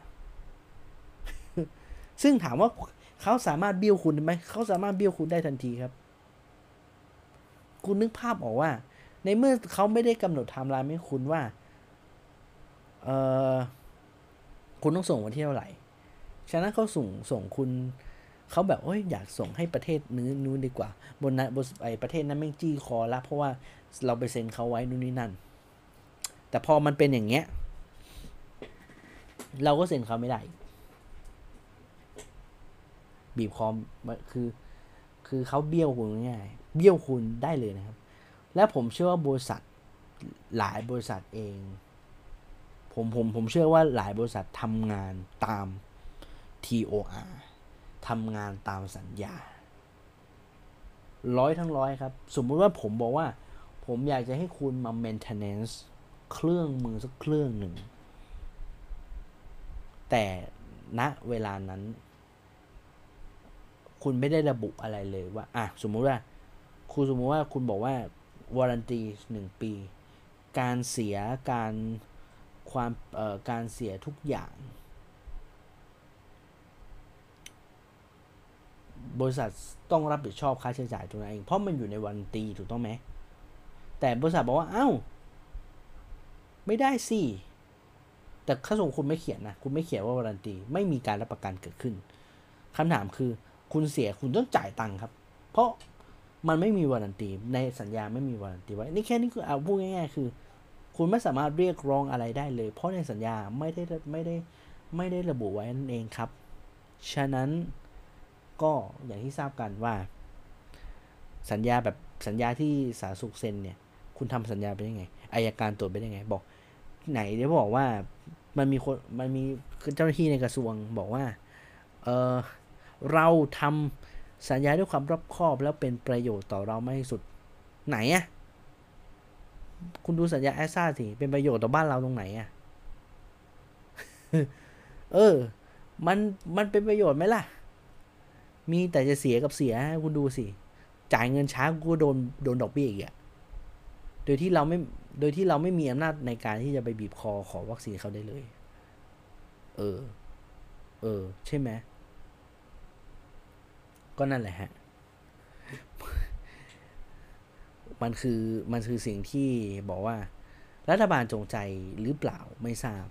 ซึ่งถามว่าเขาสามารถเบี้ยวคุณได้ไหม เขาสามารถเบี้ยวคุณได้ทันทีครับ คุณนึกภาพออกว่า ในเมื่อเขาไม่ได้กำหนดไทม์ไลน์ให้คุณว่า เออคุณต้องส่งวันที่เท่าไหร่ ฉะนั้นเขาส่งส่งคุณเขาแบบโอ้ยอยากส่งให้ประเทศนู้นนู้นดีกว่า บนนั้นบนไอประเทศนั้นแม่งจี้คอละเพราะว่าเราไปเซ็นเขาไว้นู่นนี่นั่น แต่พอมันเป็นอย่างเงี้ย เราก็เซ็นเขาไม่ได้ บีบคอมคือ คือเขาเบี้ยวคุณง่าย เบี้ยวคุณได้เลยนะครับ และผมเชื่อว่าบริษัทหลายบริษัทเอง ผมผมผมเชื่อว่าหลายบริษัททำงานตาม TOR ทำงานตามสัญญา ร้อยทั้งร้อยครับ สมมุติว่าผมบอกว่า ผมอยากจะให้คุณมา maintenance เครื่องมือสักเครื่องหนึ่ง แต่ณเวลานั้น คุณไม่ได้ระบุอะไรเลยว่า อะ สมมุติว่า คุณสมมุติว่าคุณบอกว่า วารันตีหนึ่งปี การเสียการความเอ่อการเสียทุกอย่าง บริษัทต้องรับผิดชอบค่าใช้จ่ายตัวนั้นเอง เพราะมันอยู่ในวันตีถูกต้องไหมแต่บริษัทบอกว่าเอา้า ไม่ได้สิแต่ข้าส่งคุณไม่เขียนนะคุณไม่เขียนว่าวารันตีไม่มีการรับประกันเกิดขึ้นคำถามคือคุณเสียคุณต้องจ่ายตังค์ครับ เพราะ มันไม่มีวารันตีในสัญญาไม่มีวารันตีไว้ นี่แค่นี้คือเอาพูดง่ายๆ คือ คุณไม่สามารถเรียกร้องอะไรได้เลย เพราะในสัญญาไม่ได้ไม่ได้ไม่ได้ระบุไว้นั่นเองครับ ฉะนั้นก็อย่างที่ทราบกันว่า สัญญาแบบสัญญาที่สาสุขเซ็นเนี่ย คุณทำสัญญาไปได้ไงอายการตรวจไปได้ไง บอก ไหนเดี๋ยวบอกว่ามันมีคนมันมีเจ้าหน้าที่ในกระทรวงบอกว่า เออเราทำ สัญญาด้วยความรอบคอบแล้วเป็นประโยชน์ต่อเรามากที่สุด ไหนอะคุณดูสัญญาแอสซ่าสิ เป็นประโยชน์ต่อบ้านเราตรงไหนอะเออ มัน มันเป็นประโยชน์ไหมล่ะ มีแต่จะเสียกับเสีย คุณดูสิ จ่ายเงินช้ากูโดน โดนดอกเบี้ยอีกอะโดยที่เราไม่ โดยที่เราไม่มีอำนาจในการที่จะไปบีบคอขอวัคซีนเขาได้เลย เออ เออ ใช่ไหม ก็นั่นแหละฮะ มันคือมันคือสิ่งที่บอกว่า รัฐบาลจงใจหรือเปล่าไม่ทราบ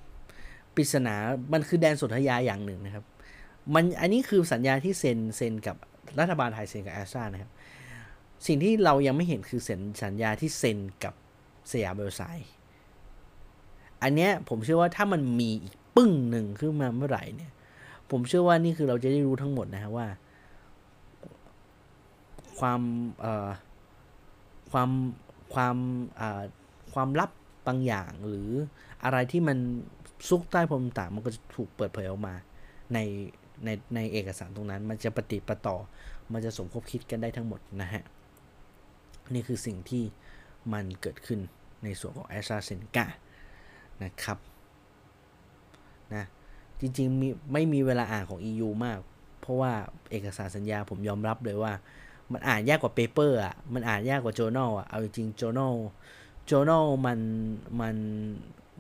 ปริศนา มันคือแดนสนธยาอย่างหนึ่งนะครับ มันอันนี้คือสัญญาที่เซ็นเซ็นกับรัฐบาลไทยเซ็นกับแอสตรานะครับ สิ่งที่เรายังไม่เห็นคือเซ็นสัญญาที่เซ็นกับสยามเบลไซอันเนี้ยผมเชื่อว่าถ้ามันมีอีกปึ้งหนึ่งขึ้นมาเมื่อไหร่เนี่ย ผมเชื่อว่านี่คือเราจะได้รู้ทั้งหมดนะฮะว่า ความความความความลับบางอย่างหรืออะไรที่มันซุกใต้พรมต่างมันก็จะถูกเปิดเผยออกมาในในในเอกสารตรงนั้น มันจะปฏิปต่อ มันจะสมคบคิดกันได้ทั้งหมดนะฮะ นี่คือสิ่งที่มันเกิดขึ้นในส่วนของแอสตราเซเนกานะครับนะจริงๆมีไม่มีเวลาอ่านของ EU มาก เพราะว่าเอกสารสัญญาผมยอมรับเลยว่า มันอ่านยากกว่าเปเปอร์อะ มันอ่านยากกว่า journal อะ เอาจริง journal journal มันมัน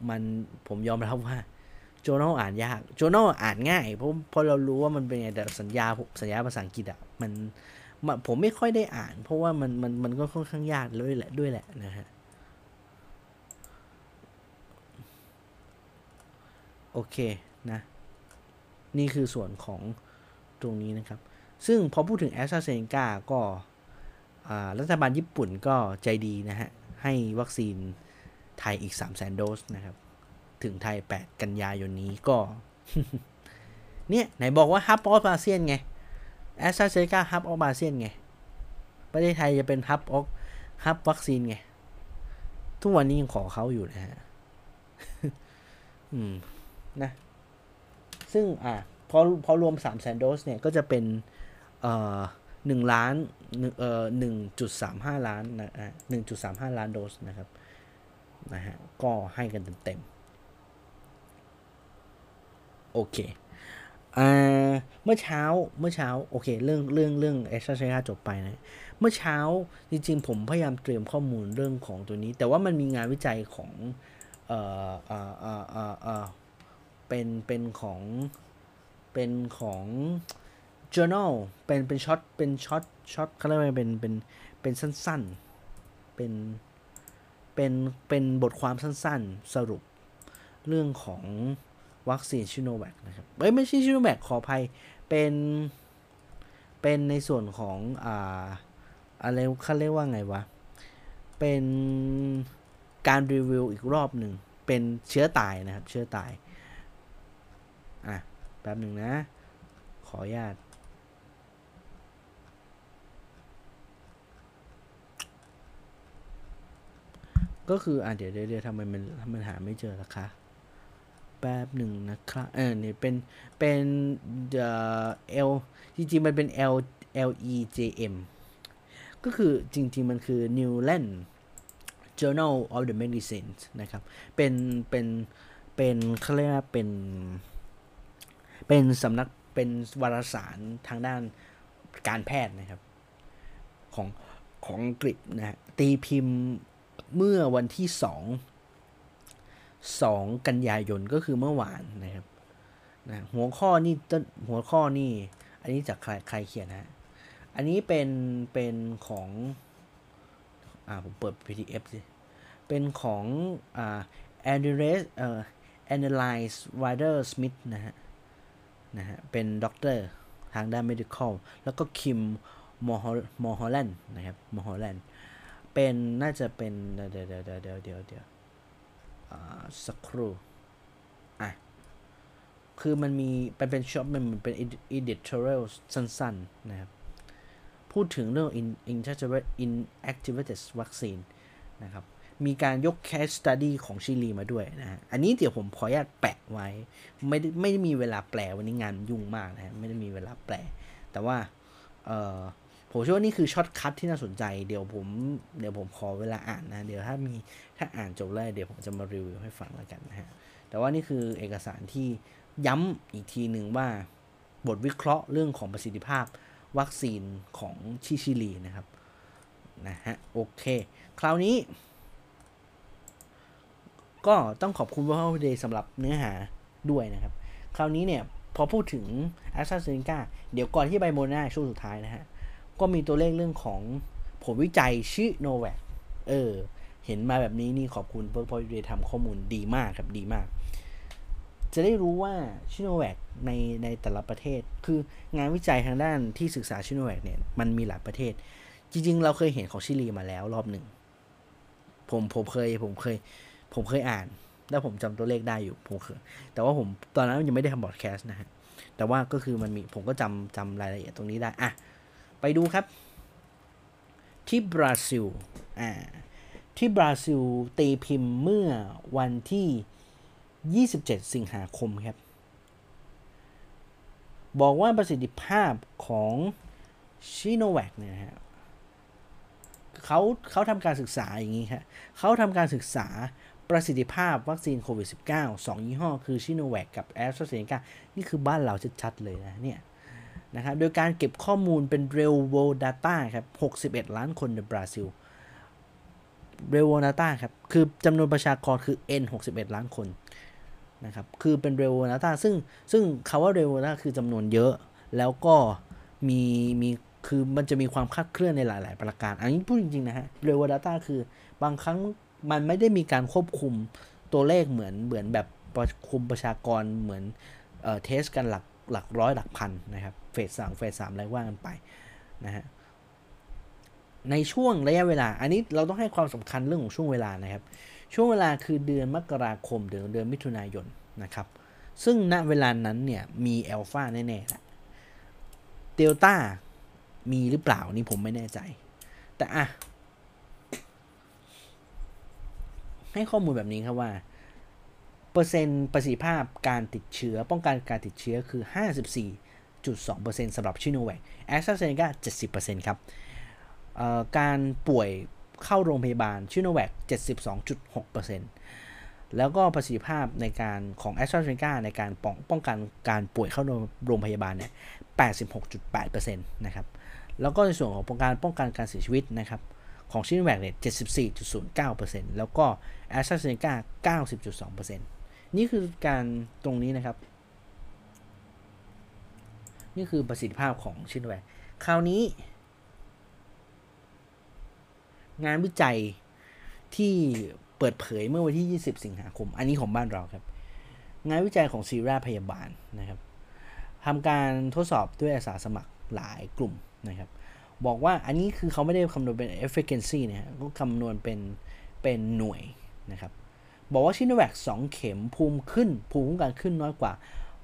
มันผมยอมรับว่า journal อ่านยาก journal อ่านง่าย เพราะเพราะเรารู้ว่ามันเป็นไงแต่สัญญาสัญญาภาษาอังกฤษอะมันมันผมไม่ค่อยได้อ่าน เพราะว่ามันมันมันก็ค่อนข้างยากด้วยแหละด้วยแหละนะฮะโอเคนะ นี่คือส่วนของตรงนี้นะครับ ซึ่งพอพูดถึงแอสตราเซเนกาก็รัฐบาลญี่ปุ่นก็ใจดีนะฮะ ให้วัคซีนไทยอีก 3 0 0 0 0 0 โดสนะครับ ถึงไทย 8 กันยายนนี้ก็ เนี่ย ไหนบอกว่า hub of อาเซียนไงแอสตราเซเนกา hub of อาเซียนไง ประเทศไทยจะเป็น hub of hub วัคซีนไง ทุกวันนี้ยังขอเขาอยู่นะฮะ อืม นะ ซึ่งอะพอพอรวม3 0 0 0 0 0 โดสเนี่ย ก็จะเป็น หนึ่งล้านเอ่อหนึ่งจุดสามห้าล้านนะฮะหนึ่งจุดสามห้าล้านโดสนะครับนะฮะก็ให้กันเต็มๆโอเคอ่าเมื่อเช้าเมื่อเช้าโอเคเรื่องเรื่องเรื่องเอสเซจบไปนะเมื่อเช้าจริงๆ ผมพยายามเตรียมข้อมูลเรื่องของตัวนี้ แต่ว่ามันมีงานวิจัยของเอ่อเอ่อเอ่อเอ่อเอ่อเป็นเป็นของเป็นของ journal เป็นเป็น short เป็น short short เขาเรียกว่าเป็นเป็นเป็นสั้นๆ เป็นเป็นเป็นบทความสั้นๆ สรุปเรื่องของวัคซีนซิโนแวคนะครับเอ้ยไม่ใช่ซิโนแวคขออภัยเป็นเป็นในส่วนของอ่าอะไรเขาเรียกว่าไงวะ เป็นการรีวิวอีกรอบหนึ่ง เป็นเชื้อตายนะครับ เชื้อตาย อะ แป๊บหนึ่งนะ ขออนุญาต ก็คืออะเดี๋ยวเดี๋ยวทำไมมันมันหาไม่เจอล่ะคะ แป๊บหนึ่งนะครับเออเนี่ยเป็นเป็นเอ่อ L จริงๆ มันเป็น L L E J M ก็คือจริง ๆ มันคือ Newland Journal of the Medicine นะครับ เป็น เป็น เป็นเขาเรียกว่าเป็น เป็นสำนัก เป็นวารสารทางด้านการแพทย์นะครับ ของของอังกฤษนะตีพิมพ์ เมื่อวันที่ 2 2 กันยายนก็คือเมื่อวานนะครับนะหัวข้อนี่ต้นหัวข้อนี่ อันนี้จากใครใครเขียนนะอันนี้เป็นเป็นของ อ่าผมเปิด PDF สิ เป็นของอ่า a n d r e s เอ่อ Analyze Wider Smith นะฮะ นะฮะ เป็นด็อกเตอร์ทางด้าน medical แล้วก็คิมมอฮมอฮอลแลนด์นะครับมอฮอลแลนด์ เป็นน่าจะเป็นเดี๋ยวเดี๋ยวเดี๋ยวเดี๋ยวเดี๋ยวเดี๋ยวสักครู่อะคือมันมีเป็นเป็นช็อปมันเป็น editorial สั้นๆนะครับ พูดถึงเรื่อง inactivated vaccine นะครับ มีการยก case study ของชิลีมาด้วยนะฮะ อันนี้เดี๋ยวผมขออนุญาตแปะไว้ ไม่ได้ไม่ได้มีเวลาแปลวันนี้งานยุ่งมากนะฮะ ไม่ได้มีเวลาแปล แต่ว่า เอ่อ ผมเชื่อว่านี่คือ shortcut ที่น่าสนใจเดี๋ยวผมเดี๋ยวผมขอเวลาอ่านนะ เดี๋ยวถ้ามีถ้าอ่านจบแล้วเดี๋ยวผมจะมารีวิวให้ฟังแล้วกันนะฮะ แต่ว่านี่คือเอกสารที่ย้ำอีกทีหนึ่งว่าบทวิเคราะห์เรื่องของประสิทธิภาพวัคซีนของชิชิลีนะครับนะฮะโอเค คราวนี้ ก็ต้องขอบคุณเวิร์คพอยท์ทูเดย์สำหรับเนื้อหาด้วยนะครับ คราวนี้เนี่ยพอพูดถึง แอสตราเซ เนกา เดี๋ยวก่อนที่ไปโมเดอร์นาช่วงสุดท้ายนะฮะ ก็มีตัวเลขเรื่องของผลวิจัยชื่อโนแวคเออ เห็นมาแบบนี้นี่ขอบคุณเวิร์คพอยท์ทูเดย์ทำข้อมูลดีมากครับดีมาก จะได้รู้ว่าซิโนแวคในในแต่ละประเทศ คืองานวิจัยทางด้านที่ศึกษาซิโนแวคเนี่ยมันมีหลายประเทศ จริง ๆ เราเคยเห็นของชิลีมาแล้วรอบหนึ่งผมผมเคยผมเคย ผมเคยอ่าน แล้วผมจำตัวเลขได้อยู่ผมเคยแต่ว่าผมตอนนั้นยังไม่ได้ทำบอดแคสต์นะฮะแต่ว่าก็คือมันมีผมก็จำจำรายละเอียดตรงนี้ได้อะ ไปดูครับ ที่บราซิลอ่าที่บราซิลตีพิมพ์เมื่อวันที่ 27 สิงหาคมครับ บอกว่าประสิทธิภาพของชิโนแวคเนี่ยฮะเขาเขาทำการศึกษาอย่างนี้ครับเขาทำการศึกษาประสิทธิภาพวัคซีนโควิด -19 2 ยี่ห้อ คือชิโนแวคกับแอสตราเซเนกานี่คือบ้านเราชัด ๆ เลยนะเนี่ย นะครับโดยการเก็บข้อมูลเป็น real world data ครับ 61 ล้านคนในบราซิล real world data ครับ คือจำนวนประชากรคือ N 61 ล้านคนนะครับ คือเป็น real world data ซึ่งซึ่งคาว่า real world data คือจำนวนเยอะ แล้วก็มีมีคือมันจะมีความคลาดเคลื่อนในหลาย ๆ ประการ อันนี้พูดจริง ๆ นะฮะ real world data คือบางครั้งมันไม่ได้มีการควบคุมตัวเลขเหมือนเหมือนแบบประคุมประชากรเหมือนเอ่อเทสกันหลักหลักร้อยหลักพันนะครับ เฟสสามเฟสสามอะไรว่ากันไปนะฮะในช่วงระยะเวลา อันนี้เราต้องให้ความสำคัญเรื่องของช่วงเวลานะครับ ช่วงเวลาคือเดือนมกราคมถึงเดือนมิถุนายนนะครับ ซึ่งณเวลานั้นเนี่ยมีแอลฟาแน่ๆแหละเดลต้ามีหรือเปล่านี่ผมไม่แน่ใจ แต่อะให้ข้อมูลแบบนี้ครับว่า เปอร์เซ็นต์ประสิทธิภาพการติดเชื้อ ป้องกันการติดเชื้อคือ 54.2%สำหรับซิโนแวคแอสตราเซเนกา70%ครับการป่วยเข้าโรงพยาบาลชิโนแวค72.6%แล้วก็ประสิทธิภาพในการของแอสตราเซเนกาในการป้องป้องกันการป่วยเข้าโรงพยาบาลเนี่ย 86.8%นะครับ แล้วก็ในส่วนของการป้องกันการเสียชีวิตนะครับของชิโนแวคเนี่ย 74.09%แล้วก็แอสตราเซเนกา90.2%นี่คือการตรงนี้นะครับ นี่คือประสิทธิภาพของชิโนแวคคราวนี้ งานวิจัยที่เปิดเผยเมื่อวันที่ 20 สิงหาคม อันนี้ของบ้านเราครับ งานวิจัยของซีราพยาบาลนะครับทำการทดสอบด้วยอาสาสมัครหลายกลุ่มนะครับ บอกว่าอันนี้คือเขาไม่ได้คำนวณเป็น efficacy นะฮะก็คำนวณเป็นเป็นหน่วยนะครับ บอกว่าชิโนแวค2เข็มภูมิขึ้น ภูมิคุ้มกันขึ้นน้อยกว่า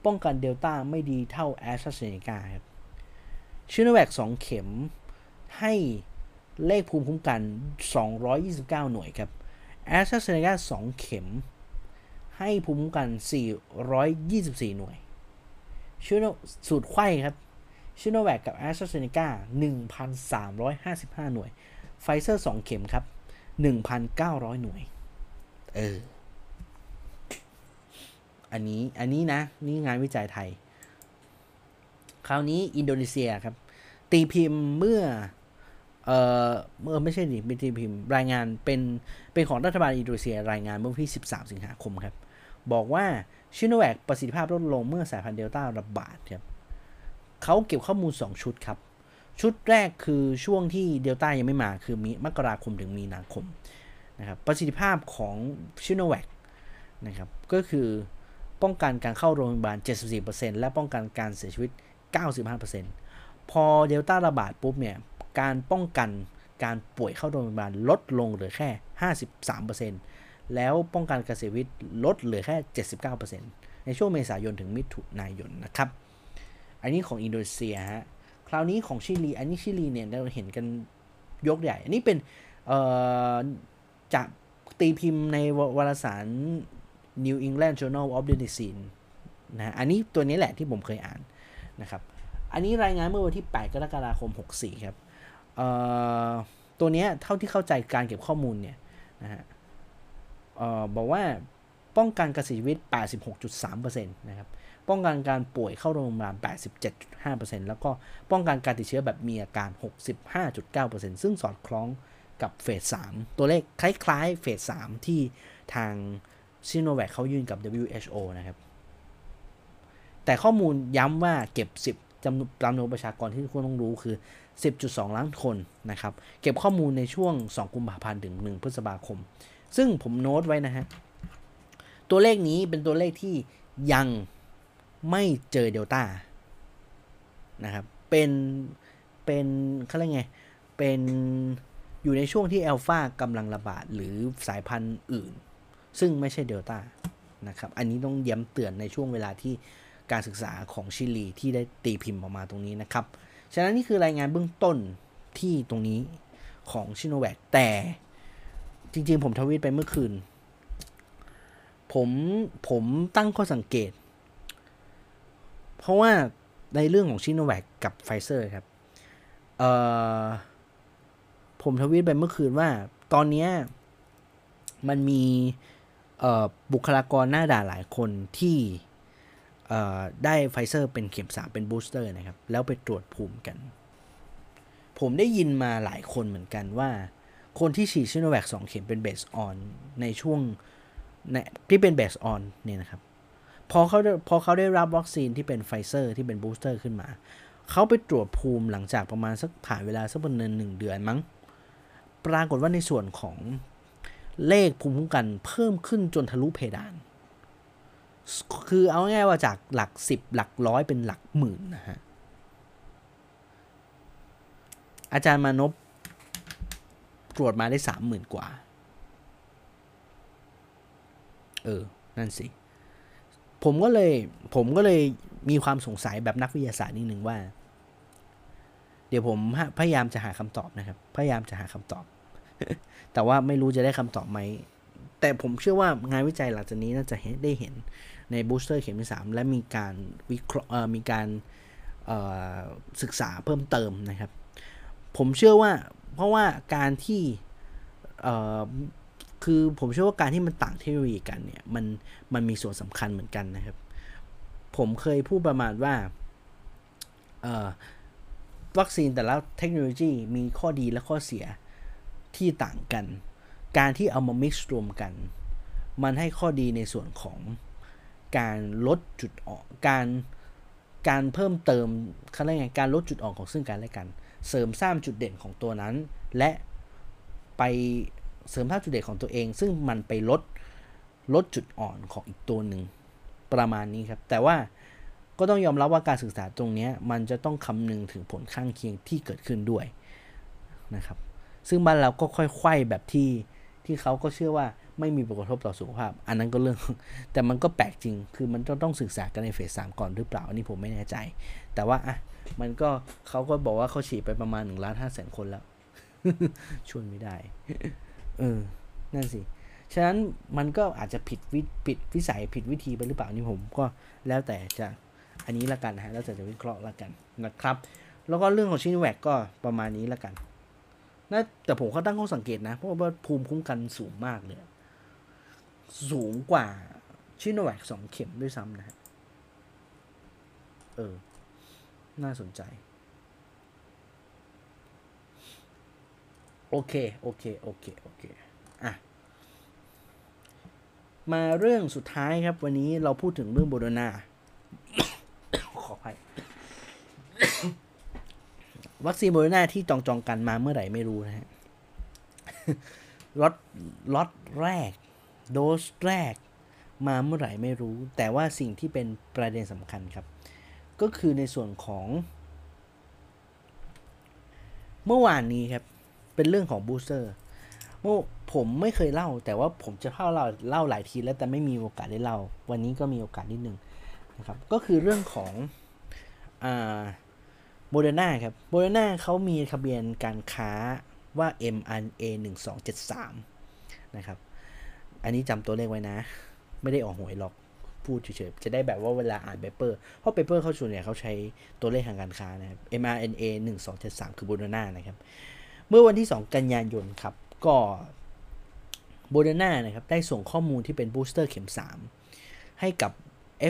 ป้องกันเดลต้าไม่ดีเท่าแอสตราเซเนกาครับซิโนแวค2เข็มให้เลขภูมิคุ้มกัน 229 หน่วยครับแอสตราเซเนกา2เข็ม ให้ภูมิคุ้มกัน 424 หน่วยซิโนสูตรไขว้ครับซิโนแวคกับแอสตราเซเนกา1,355 หน่วยไฟเซอร์ 2 เข็มครับ 1,900 หน่วย เออ อันนี้อันนี้นะ นี่งานวิจัยไทย คราวนี้อินโดนีเซียครับ ตีพิมพ์เมื่อเออเมื่อไม่ใช่ดิเป็นตีพิมพ์รายงานเป็นเป็นของรัฐบาลอินโดนีเซีย รายงานเมื่อวันที่ 13 สิงหาคมครับ บอกว่าชิโนแวคประสิทธิภาพลดลงเมื่อสายพันธุ์เดลต้าระบาดครับเขาเก็บข้อมูล 2 ชุดครับ ชุดแรกคือช่วงที่เดลต้ายังไม่มาคือมีมกราคมถึงมีนาคมนะครับประสิทธิภาพของชิโนแวคนะครับก็คือ ป้องกันการเข้าโรงพยาบาล 74%และป้องกันการเสียชีวิต 95%พอเดลต้าระบาดปุ๊บเนี่ยการป้องกันการป่วยเข้าโรงพยาบาลลดลงเหลือแค่ 53%แล้วป้องกันการเสียชีวิตลดเหลือแค่ 79%ในช่วงเมษายนถึงมิถุนายนนะครับอันนี้ของอินโดนีเซียฮะคราวนี้ของชิลี อันนี้ชิลีเนี่ยเราเห็นกันยกใหญ่ อันนี้เป็นจะตีพิมพ์ในวารสาร New England Journal of Medicine นะอันนี้ตัวนี้แหละที่ผมเคยอ่านนะครับ อันนี้รายงานเมื่อวันที่ 8 กรกฎาคม 64 ครับตัวนี้เท่าที่เข้าใจการเก็บข้อมูลเนี่ยนะฮะบอกว่าป้องกันการเสียชีวิต 86.3%นะครับป้องกันการป่วยเข้าโรงพยาบาล 87.5%แล้วก็ป้องกันการติดเชื้อแบบมีอาการ 65.9%ซึ่งสอดคล้องกับเฟส 3 ตัวเลขคล้ายๆเฟส 3 ที่ทาง ซิโนแวคเขายื่นกับ WHO นะครับ แต่ข้อมูลย้ำว่าเก็บ 10จำนวนจำนวนประชากรที่ทุกคนต้องรู้คือ 10.2 ล้านคนนะครับ เก็บข้อมูลในช่วง 2 กุมภาพันธ์ถึง 1 พฤษภาคม ซึ่งผมโน้ตไว้นะฮะ ตัวเลขนี้เป็นตัวเลขที่ยังไม่เจอเดลต้านะครับ เป็น เป็นเขาเรียกไง เป็นอยู่ในช่วงที่อัลฟากำลังระบาดหรือสายพันธุ์อื่น ซึ่งไม่ใช่เดลต้านะครับ อันนี้ต้องย้ำเตือนในช่วงเวลาที่การศึกษาของชิลีที่ได้ตีพิมพ์ออกมาตรงนี้นะครับ ฉะนั้นนี่คือรายงานเบื้องต้นที่ตรงนี้ของชิโนแวคแต่จริงๆ ผมทวีตไปเมื่อคืน ผมผมตั้งข้อสังเกต เพราะว่าในเรื่องของซิโนแวคกับไฟเซอร์ครับเออผมทวีตไปเมื่อคืนว่า ตอนนี้มันมี บุคลากรหน้าด่านหลายคนที่ได้ไฟเซอร์เป็นเข็ม3เป็น booster นะครับ แล้วไปตรวจภูมิกัน ผมได้ยินมาหลายคนเหมือนกันว่า คนที่ฉีดซิโนแวค2เข็มเป็น base on ในช่วงในที่เป็น base on เนี่ยนะครับ พอเขาพอเขาได้รับวัคซีนที่เป็นไฟเซอร์ที่เป็น booster ขึ้นมา เขาไปตรวจภูมิหลังจากประมาณสักผ่านเวลาสักประมาณหนึ่งเดือนมั้ง ปรากฏว่าในส่วนของ เลขภูมิคุ้มกันเพิ่มขึ้นจนทะลุเพดาน คือเอาง่ายว่าจากหลักสิบหลักร้อยเป็นหลักหมื่นนะฮะ อาจารย์มานพตรวจมาได้สามหมื่นกว่า เออ นั่นสิ ผมก็เลย ผมก็เลยมีความสงสัยแบบนักวิทยาศาสตร์นิดหนึ่งว่า เดี๋ยวผมพยายามจะหาคำตอบนะครับ พยายามจะหาคำตอบ แต่ว่าไม่รู้จะได้คำตอบไหม แต่ผมเชื่อว่างานวิจัยหลังจากนี้น่าจะได้เห็นในบูสเตอร์เข็มที่ 3 และมีการวิเคราะห์มีการศึกษาเพิ่มเติมนะครับ ผมเชื่อว่าเพราะว่าการที่คือผมเชื่อว่าการที่มันต่างเทคโนโลยีกันเนี่ยมันมันมีส่วนสำคัญเหมือนกันนะครับ ผมเคยพูดประมาณว่าวัคซีนแต่ละเทคโนโลยีมีข้อดีและข้อเสีย ที่ต่างกัน การที่เอามา mix รวมกัน มันให้ข้อดีในส่วนของการลดจุดออกการการเพิ่มเติมเขาเรียกไงการลดจุดอ่อนของซึ่งกันและกัน เสริมสร้างจุดเด่นของตัวนั้น และไปเสริมสร้างจุดเด่นของตัวเอง ซึ่งมันไปลดลดจุดอ่อนของอีกตัวหนึ่งประมาณนี้ครับ แต่ว่าก็ต้องยอมรับว่าการศึกษาตรงนี้มันจะต้องคำนึงถึงผลข้างเคียงที่เกิดขึ้นด้วยนะครับ ซึ่งบ้านเราก็ค่อยไข้แบบที่ที่เขาก็เชื่อว่าไม่มีผลกระทบต่อสุขภาพ อันนั้นก็เรื่อง แต่มันก็แปลกจริง คือมันต้องต้องศึกษากันในเฟสสามก่อนหรือเปล่า อันนี้ผมไม่แน่ใจ แต่ว่าอะ มันก็เขาก็บอกว่าเขาฉีดไปประมาณหนึ่งล้านห้าแสนคนแล้ว ชวนไม่ได้ เออ นั่นสิ ฉะนั้นมันก็อาจจะผิดวิผิดวิสัยผิดวิธีไปหรือเปล่านี่ผมก็แล้วแต่จะอันนี้ละกันนะฮะ แล้วแต่จะวิเคราะห์ละกันนะครับ แล้วก็เรื่องของชินแวกก็ประมาณนี้ละกัน นะแต่ผมเขาตั้งข้อสังเกตนะ เพราะว่าภูมิคุ้มกันสูงมากเลย สูงกว่าชิโนแวคสองเข็มด้วยซ้ำนะฮะเออ น่าสนใจ โอเค โอเค โอเค โอเค อะ มาเรื่องสุดท้ายครับ วันนี้เราพูดถึงเรื่องโบโดนา ขออภัย วัคซีนโมเดอร์นาที่จองจองกันมาเมื่อไหร่ไม่รู้นะฮะล็อตล็อตแรก โดสแรกมาเมื่อไหร่ไม่รู้ แต่ว่าสิ่งที่เป็นประเด็นสำคัญครับ ก็คือในส่วนของ เมื่อวานนี้ครับ เป็นเรื่องของ booster เมื่อผมไม่เคยเล่า แต่ว่าผมจะเล่าเล่าเล่าหลายทีแล้วแต่ไม่มีโอกาสได้เล่า วันนี้ก็มีโอกาสนิดนึงนะครับ ก็คือเรื่องของอ่า โมเดอร์นาครับโมเดอร์นาเขามีทะเบียนการค้าว่า mRNA 1273 นะครับ อันนี้จำตัวเลขไว้นะ ไม่ได้ออกหวยหรอก พูดเฉยๆ จะได้แบบว่าเวลาอ่าน paper เพราะ paper เขาส่วนใหญ่เขาใช้ตัวเลขทางการค้านะครับ mRNA 1273 คือโมเดอร์นานะครับ เมื่อวันที่ 2 กันยายนครับ ก็โมเดอร์นานะครับ ได้ส่งข้อมูลที่เป็น booster เข็ม 3 ให้กับ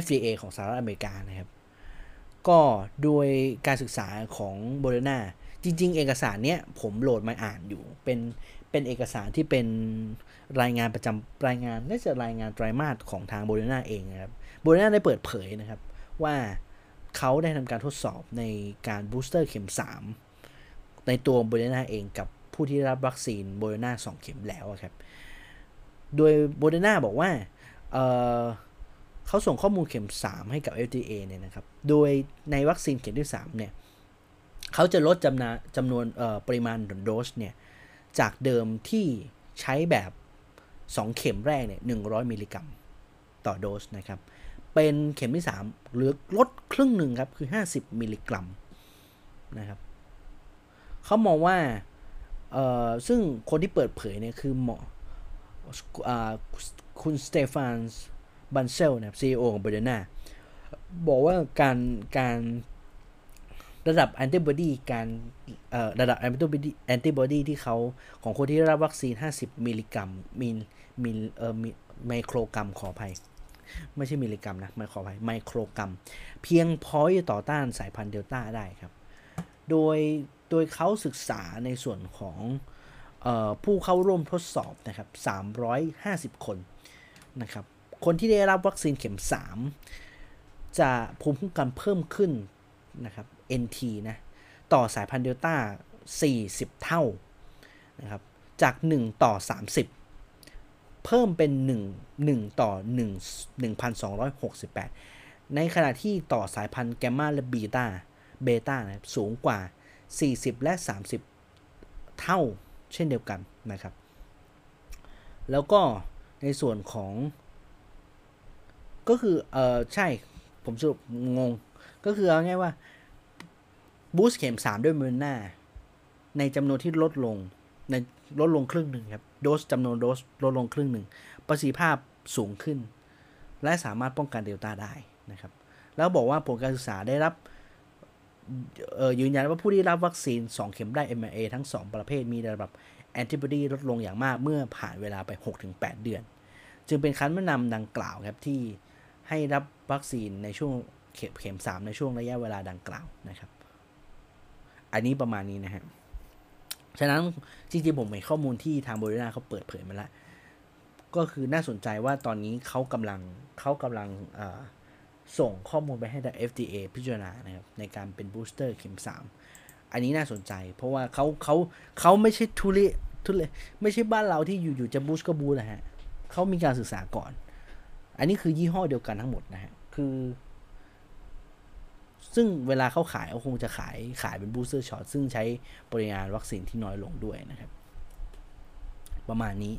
FDA ของสหรัฐอเมริกานะครับ ก็โดยการศึกษาของโบเดนาจริง ๆ เอกสารเนี้ยผมโหลดมาอ่านอยู่ เป็นเป็นเอกสารที่เป็นรายงานประจำรายงานน่าจะรายงานไตรมาสของทางโบเดนาเองนะครับโบเดนาได้เปิดเผยนะครับ ว่าเขาได้ทำการทดสอบในการ booster เข็ม 3 ในตัวโบเดนาเองกับผู้ที่รับวัคซีนโบเดนา2เข็มแล้วครับ โดยโบเดนาบอกว่าเเขาส่งข้อมูลเข็ม 3 ให้กับ FDA เนี่ยนะครับ โดยในวัคซีนเข็มที่ 3 เนี่ยเขาจะลดจำนวนจำนวนปริมาณโดสเนี่ยจากเดิมที่ใช้แบบ 2 เข็มแรกเนี่ย100 มิลลิกรัมต่อโดสนะครับ เป็นเข็มที่ 3 เหลือลดครึ่งหนึ่งครับ คือ 50 มิลลิกรัมนะครับเขามองว่าซึ่งคนที่เปิดเผยเนี่ยคือหมอคุณ Stéphane Bancel นะครับ CEO ของเบอร์นาบอกว่าการการระดับแอนติบอดีการระดับแอนติบอดีแอนติบอดีที่เขาของคนที่ได้รับวัคซีน 50 มิลลิกรัมมิลมิลเอ่อมิไมโครกรัมขออภัย ไม่ใช่มิลลิกรัมนะไม่ขออภัยไมโครกรัม เพียงพอจะต่อต้านสายพันธุ์เดลต้าได้ครับ โดยโดยเขาศึกษาในส่วนของออผู้เข้าร่วมทดสอบนะครับ 350 คนนะครับ คนที่ได้รับวัคซีนเข็ม 3 จะภูมิคุ้มกันเพิ่มขึ้นนะครับ NT นะต่อสายพันธุ์เดลต้า 40 เท่านะครับจาก 1 ต่อ 30 เพิ่มเป็น 1 1 ต่อ 1 1,268 ในขณะที่ต่อสายพันธุ์แกมมาและบีตาเบต้านะครับสูงกว่า 40 และ 30 เท่าเช่นเดียวกันนะครับ แล้วก็ในส่วนของ ก็คือเออใช่ผมสรุปงง ก็คือเอาง่ายว่าบูสต์เข็ม 3 ด้วยมือหน้า ในจำนวนที่ลดลงในลดลงครึ่งหนึ่งครับ โดสจำนวนโดสลดลงครึ่งหนึ่ง ประสิทธิภาพสูงขึ้น และสามารถป้องกันเดลต้าได้นะครับ แล้วบอกว่าผลการศึกษาได้รับเอ่อยืนยันว่าผู้ที่รับวัคซีน 2 เข็มได้ mRNA ทั้ง 2 ประเภทมีระดับแอนติบอดีลดลงอย่างมากเมื่อผ่านเวลาไป 6-8 เดือน จึงเป็นคันแนะนำดังกล่าวครับที่ ให้รับวัคซีนในช่วงเข็มเข็ม3ในช่วงระยะเวลาดังกล่าวนะครับ อันนี้ประมาณนี้นะครับฉะนั้นจริงๆผมเห็นข้อมูลที่ทางบริษัทเขาเปิดเผยมาแล้ว ก็คือน่าสนใจว่าตอนนี้เขากำลังเขากำลังส่งข้อมูลไปให้ทาง FDA พิจารณานะครับในการเป็นบูสเตอร์เข็ม 3 อันนี้น่าสนใจ เพราะว่าเขาเขาเขาไม่ใช่ทุเรทุเรไม่ใช่บ้านเราที่อยู่ๆจะบูสก็บูสนะฮะเขามีการศึกษาก่อน อันนี้คือยี่ห้อเดียวกันทั้งหมดนะฮะ คือ ซึ่งเวลาเขาขายเขาคงจะขายขายเป็น booster shot ซึ่งใช้ปริมาณวัคซีนที่น้อยลงด้วยนะครับ ประมาณนี้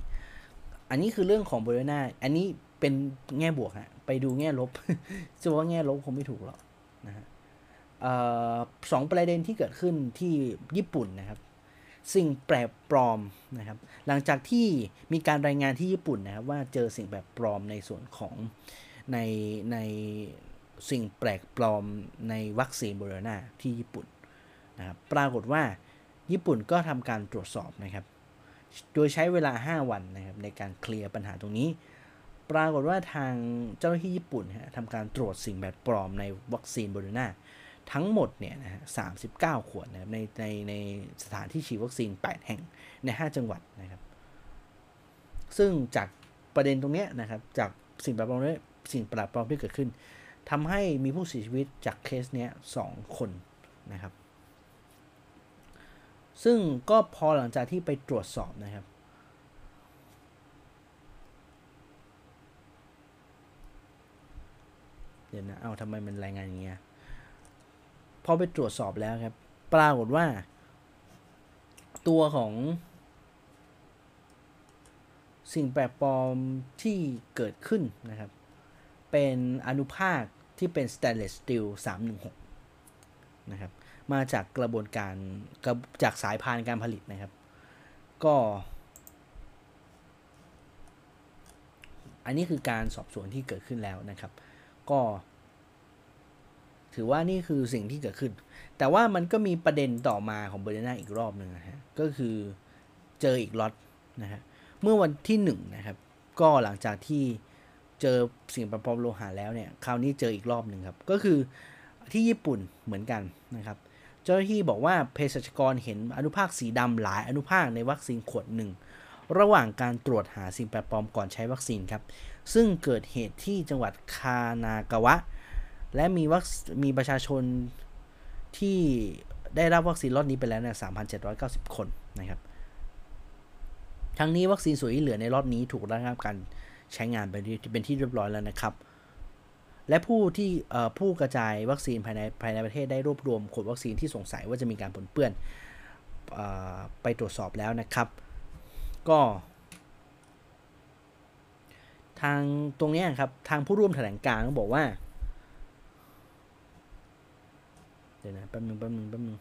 อันนี้คือเรื่องของบริณาอันนี้เป็นแง่บวกฮะ ไปดูแง่ลบ จะว่าแง่ลบคงไม่ถูกหรอกนะฮะสองประเด็นที่เกิดขึ้นที่ญี่ปุ่นนะครับ สิ่งแปลกปลอมนะครับ หลังจากที่มีการรายงานที่ญี่ปุ่นนะครับว่าเจอสิ่งแปลกปลอมในส่วนของในในสิ่งแปลกปลอมในวัคซีนโบโรนาที่ญี่ปุ่นนะครับปรากฏว่าญี่ปุ่นก็ทำการตรวจสอบนะครับ โดยใช้เวลา 5 วันนะครับในการเคลียร์ปัญหาตรงนี้ ปรากฏว่าทางเจ้าหน้าที่ญี่ปุ่นทำการตรวจสิ่งแปลกปลอมในวัคซีนโบโรนา ทั้งหมดเนี่ยนะฮะ39ขวดนะครับในในในสถานที่ฉีดวัคซีน 8 แห่งใน 5 จังหวัดนะครับ ซึ่งจากประเด็นตรงนี้นะครับ จากสิ่งแปลกปลอมสิ่งแปลกปลอมที่เกิดขึ้นทำให้มีผู้เสียชีวิตจากเคสเนี้ยสองคนนะครับ ซึ่งก็พอหลังจากที่ไปตรวจสอบนะครับเดี๋ยวนะ เอาทำไมมันรายงานอย่างเงี้ย พอไปตรวจสอบแล้วครับ ปรากฏว่า ตัวของ สิ่งแปลกปลอมที่เกิดขึ้นนะครับ เป็นอนุภาคที่เป็น stainless steel 316 นะครับ มาจากกระบวนการจากสายพานการผลิตนะครับ ก็ อันนี้คือการสอบสวนที่เกิดขึ้นแล้วนะครับ ก็ ถือว่านี่คือสิ่งที่เกิดขึ้น แต่ว่ามันก็มีประเด็นต่อมาของเบอร์เดน่าอีกรอบหนึ่งนะฮะก็คือเจออีกล็อตนะฮะเมื่อวันที่1นนะครับ ก็หลังจากที่เจอสิ่งแปลกปลอมโลหะแล้วเนี่ยคราวนี้เจออีกรอบหนึ่งครับ ก็คือที่ญี่ปุ่นเหมือนกันนะครับเจ้าหน้าที่บอกว่าเภสัชกรเห็นอนุภาคสีดำหลายอนุภาคในวัคซีนขวดหนึ่งระหว่างการตรวจหาสิ่งแปลกปลอมก่อนใช้วัคซีนครับ ซึ่งเกิดเหตุที่จังหวัดคานากาวะ และมีวัคมีประชาชนที่ได้รับวัคซีนล็อตนี้ไปแล้วเนี่ย3,790 คนนะครับ ทั้งนี้วัคซีนส่วนที่เหลือในล็อตนี้ถูกระงับการใช้งานเป็นที่เป็นที่เรียบร้อยแล้วนะครับ และผู้ที่ผู้กระจายวัคซีนภายในภายในประเทศได้รวบรวมขวดวัคซีนที่สงสัยว่าจะมีการปนเปื้อนไปตรวจสอบแล้วนะครับ ก็ ทางตรงนี้ครับ ทางผู้ร่วมแถลงการก็บอกว่า เดี๋ยวนะแป๊บนึงแป๊บนึงแป๊บนึง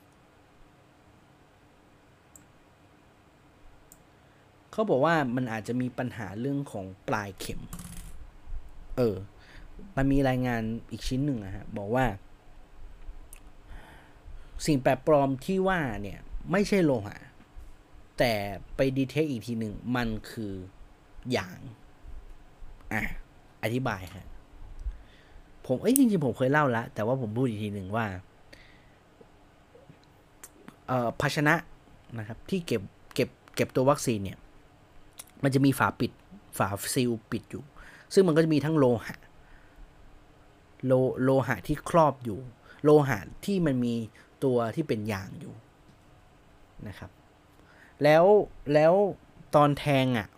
เขาบอกว่ามันอาจจะมีปัญหาเรื่องของปลายเข็ม เออ มันมีรายงานอีกชิ้นหนึ่งอะฮะ บอกว่า สิ่งแปลกปลอมที่ว่าเนี่ย ไม่ใช่โลหะ แต่ไปดีเทคอีกทีหนึ่ง มันคืออย่างอะอธิบายฮะผม เอ้ยจริงๆ ผมเคยเล่าแล้วแต่ว่าผมพูดอีกทีหนึ่งว่า ภาชนะนะครับที่เก็บเก็บเก็บตัววัคซีนเนี่ยมันจะมีฝาปิดฝาซีลปิดอยู่ ซึ่งมันก็จะมีทั้งโลหะโลโลหะที่ครอบอยู่ โลหะที่มันมีตัวที่เป็นยางอยู่นะครับ แล้วแล้วตอนแทงอะ่ะ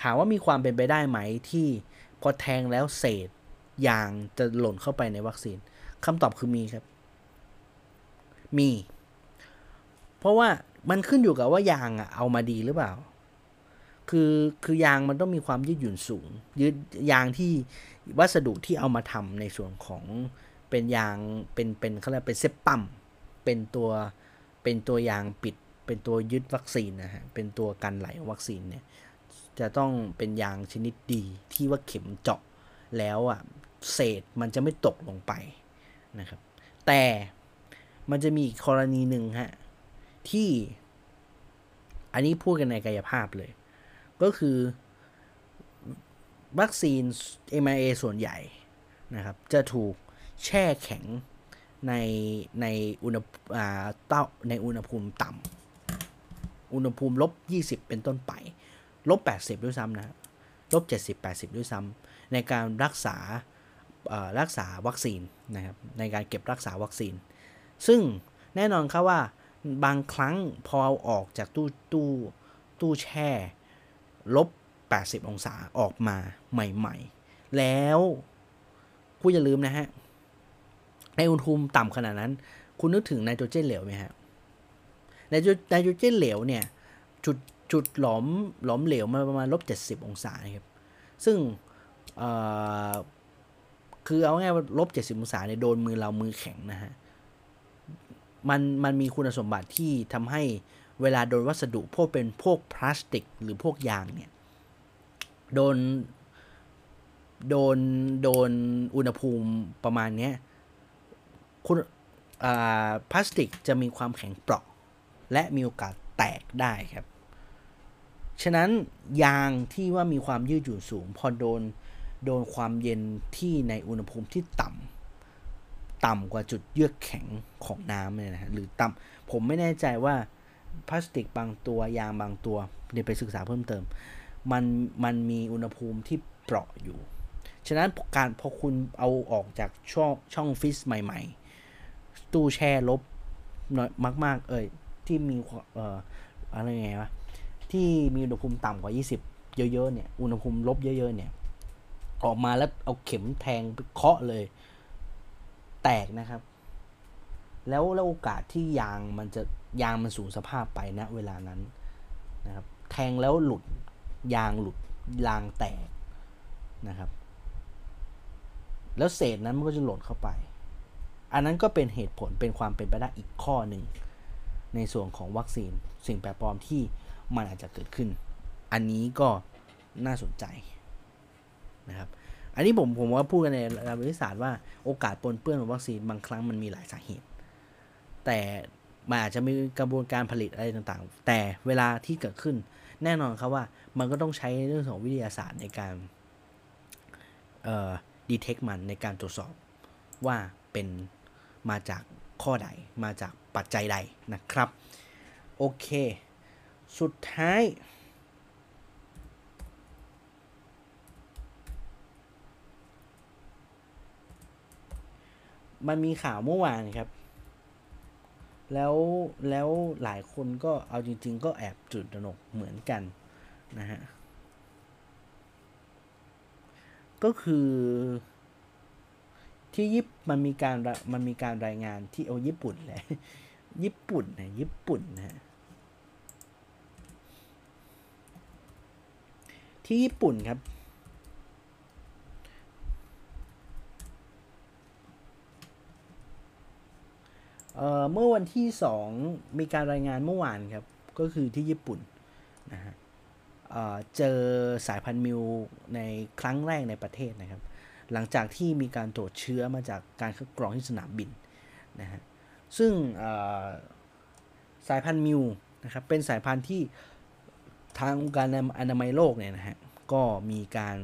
ถามว่ามีความเป็นไปได้ไหมที่พอแทงแล้วเศษยางจะหล่นเข้าไปในวัคซีนคำตอบคือมีครับ มี เพราะว่ามันขึ้นอยู่กับว่ายางอะเอามาดีหรือเปล่า คือคือยางมันต้องมีความยืดหยุ่นสูง ยืดยางที่วัสดุที่เอามาทำในส่วนของเป็นยางเป็นเป็นเขาเรียกเป็นเซปปัมเป็นตัวเป็นตัวยางปิด เป็นตัวยึดวัคซีนนะฮะเป็นตัวกันไหลของวัคซีนเนี่ยจะต้องเป็นยางชนิดดีที่ว่าเข็มเจาะแล้วอะเศษมันจะไม่ตกลงไปนะครับ แต่ มันจะมีอีกกรณีหนึ่งฮะ ที่อันนี้พูดกันในกายภาพเลย ก็คือวัคซีน mRNA ส่วนใหญ่นะครับ จะถูกแช่แข็งในในอุณหอ่าเต้าในอุณหภูมิต่ำอุณหภูมิลบ 20 เป็นต้นไป ลบ 80 ด้วยซ้ำนะลบ 70 80 ด้วยซ้ำในการรักษารักษาวัคซีนนะครับในการเก็บรักษาวัคซีน ซึ่งแน่นอนครับว่าบางครั้งพอเอาออกจากตู้ตู้ตู้แช่ลบ 80 องศาออกมาใหม่ๆ แล้วผู้อย่าลืมนะฮะ ในอุณหภูมิต่ำขนาดนั้น คุณนึกถึงไนโตรเจนเหลวไหมฮะไนโตรไนโตรเจนเหลวเนี่ย จุดจุดหลอมหลอมเหลวมาประมาณลบเจ็ดสิบองศาครับ ซึ่งคือเอาง่ายว่าลบเจ็ดสิบองศาเนี่ยโดนมือเรามือแข็งนะฮะ มันมันมีคุณสมบัติที่ทำให้เวลาโดนวัสดุพวกเป็นพวกพลาสติก หรือพวกยางเนี่ยโดนโดนโดนอุณหภูมิประมาณนี้คุณพลาสติกจะมีความแข็งเปราะ และมีโอกาสแตกได้ครับ ฉะนั้นยางที่ว่ามีความยืดหยุ่นสูง พอโดนโดนความเย็นที่ในอุณหภูมิที่ต่ำ ต่ำกว่าจุดเยือกแข็งของน้ำเนี่ยนะฮะหรือต่ำผมไม่แน่ใจว่าพลาสติกบางตัวยางบางตัวเดี๋ยวไปศึกษาเพิ่มเติม มันมันมีอุณหภูมิที่เปราะอยู่ ฉะนั้นการพอคุณเอาออกจากช่องช่องฟิสใหม่ ๆ ตู้แช่ลบน้อยมาก ๆ เอ่ยที่มีเอ่ออะไรไงวะที่มีอุณหภูมิต่ำกว่า 20 เยอะ ๆ เนี่ย อุณหภูมิลบเยอะ ๆ เนี่ย ออกมาแล้วเอาเข็มแทงเคาะเลย แตกนะครับ แล้วแล้วโอกาสที่ยางมันจะยางมันสูญสภาพไปณนะเวลานั้นนะครับ แทงแล้วหลุดยางหลุดยางแตกนะครับ แล้วเศษนั้นมันก็จะหล่นเข้าไป อันนั้นก็เป็นเหตุผลเป็นความเป็นไปได้อีกข้อหนึ่ง ในส่วนของวัคซีนสิ่งแปลกปลอมที่มันอาจจะเกิดขึ้น อันนี้ก็น่าสนใจนะครับ อันนี้ผมผมว่าพูดกันในระดับวิทยาศาสตร์ว่าโอกาสปนเปื้อนของวัคซีนบางครั้งมันมีหลายสาเหตุ แต่มันอาจจะมีกระบวนการผลิตอะไรต่างๆ แต่เวลาที่เกิดขึ้นแน่นอนครับว่ามันก็ต้องใช้เรื่องของวิทยาศาสตร์ในการเอ่อดีเทคมันในการตรวจสอบว่าเป็นมาจากข้อใดมาจากปัจจัยใดนะครับ โอเค สุดท้าย มันมีข่าวเมื่อวานครับ แล้วแล้วหลายคนก็เอาจริง ๆ ก็แอบจุดตนกเหมือนกันนะฮะ ก็คือที่ยิปมันมีการมันมีการรายงานที่เอาญี่ปุ่นแหละญี่ปุ่นนะญี่ปุ่นนะที่ญี่ปุ่นครับ เเมื่อวันที่สองมีการรายงานเมื่อวานครับ ก็คือที่ญี่ปุ่นนะฮะเจอสายพันธุ์มิวในครั้งแรกในประเทศนะครับ หลังจากที่มีการตรวจเชื้อมาจากการคัดกรองที่สนามบินนะฮะซึ่งสายพันธุ์มิวนะครับเป็นสายพันธุ์ที่ทางองค์การอนามัยโลกเนี่ยนะฮะก็มีการ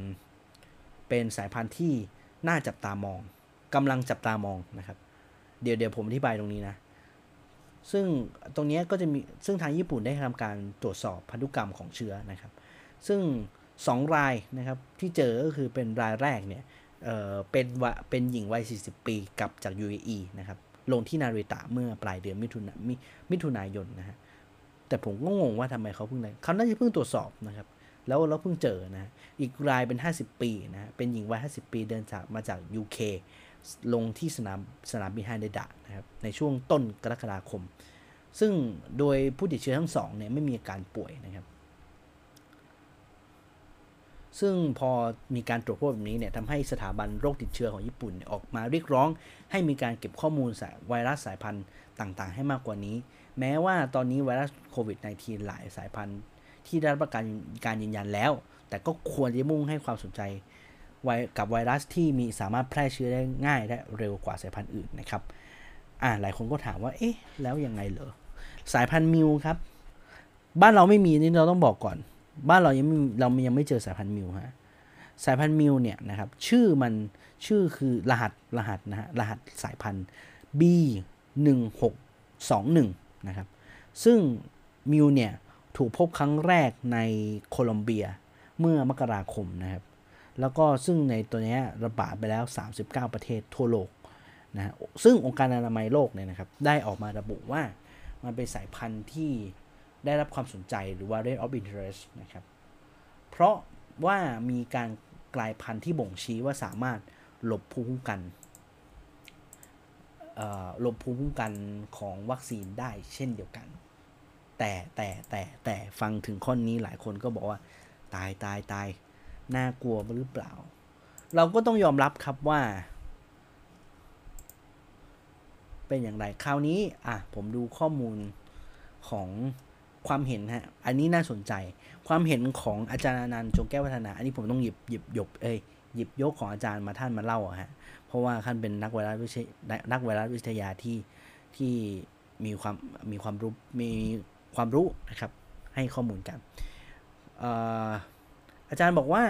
เป็นสายพันธุ์ที่น่าจับตามองกำลังจับตามองนะครับ เดี๋ยวเดี๋ยวผมอธิบายตรงนี้นะ ซึ่งตรงนี้ก็จะมีซึ่งทางญี่ปุ่นได้ทำการตรวจสอบพันธุกรรมของเชื้อนะครับ ซึ่ง 2 รายนะครับที่เจอก็คือเป็นรายแรกเนี่ยเเป็นวะเป็นหญิงวัย 40 ปีกลับจาก UAE นะครับลงที่นาริตะเมื่อปลายเดือนมิถุนามมิถุนายนนะฮะแต่ผมก็งงว่าทำไมเขาเพิ่งได้เขาน่าจะเพิ่งตรวจสอบนะครับ แล้วเราเพิ่งเจอนะ อีกรายเป็น 50 ปีนะ เป็นหญิงวัย 50 ปีเดินจากมาจาก UK ลงที่สนามสนามบินฮานเดดะนะครับในช่วงต้นกรกฎาคม ซึ่งโดยผู้ติดเชื้อทั้งสองเนี่ยไม่มีอาการป่วยนะครับ ซึ่งพอมีการตรวจพบแบบนี้เนี่ยทำให้สถาบันโรคติดเชื้อของญี่ปุ่นออกมาเรียกร้อง ให้มีการเก็บข้อมูลไวรัสสายพันธุ์ต่างๆ ให้มากกว่านี้ แม้ว่าตอนนี้ไวรัสโควิด -19 หลายสายพันธุ์ที่ได้รับกันการยืนยันแล้ว แต่ก็ควรจะมุ่งให้ความสนใจ ไวกับไวรัสที่มีสามารถแพร่เชื้อได้ง่ายและเร็วกว่าสายพันธุ์อื่นนะครับอ่าหลายคนก็ถามว่าเอ๊ะแล้วยังไงเหรอสายพันธุ์มิวครับ บ้านเราไม่มีนี่เราต้องบอกก่อน บ้านเรายังเรายังไม่เจอสายพันธุ์มิวฮะสายพันธุ์มิวเนี่ยนะครับชื่อมันชื่อคือรหัสรหัสนะฮะรหัสสายพันธุ์ B 1 6 2 1นะครับซึ่งมิวเนี่ยถูกพบครั้งแรกในโคลอมเบียเมื่อมกราคมนะครับ แล้วก็ซึ่งในตัวนี้ระบาดไปแล้ว 39 ประเทศทั่วโลกนะซึ่งองค์การอนามัยโลกเนี่ยนะครับได้ออกมาระบุว่ามันเป็นสายพันธุ์ที่ได้รับความสนใจหรือว่า rate of interest นะครับ เพราะว่ามีการกลายพันธุ์ที่บ่งชี้ว่าสามารถหลบภูมิคุ้มกันหลบภูมิคุ้มกันของวัคซีนได้เช่นเดียวกัน แต่แต่แต่แต่ฟังถึงข้อนี้หลายคนก็บอกว่า ตายตายตาย น่ากลัวหรือเปล่า เราก็ต้องยอมรับครับว่า เป็นอย่างไรคราวนี้ อะ ผมดูข้อมูลของความเห็นฮะ อันนี้น่าสนใจ ความเห็นของอาจารย์นันจงแก้วพัฒนา อันนี้ผมต้องหยิบหยิบยบเอ้ยหยิบยกของอาจารย์มาท่านมาเล่าอะฮะ เพราะว่าท่านเป็นนักไวรัสวิทยนักไวรัสวิทยาที่ที่มีความมีความรู้มีความรู้นะครับ ให้ข้อมูลกัน อาจารย์บอกว่า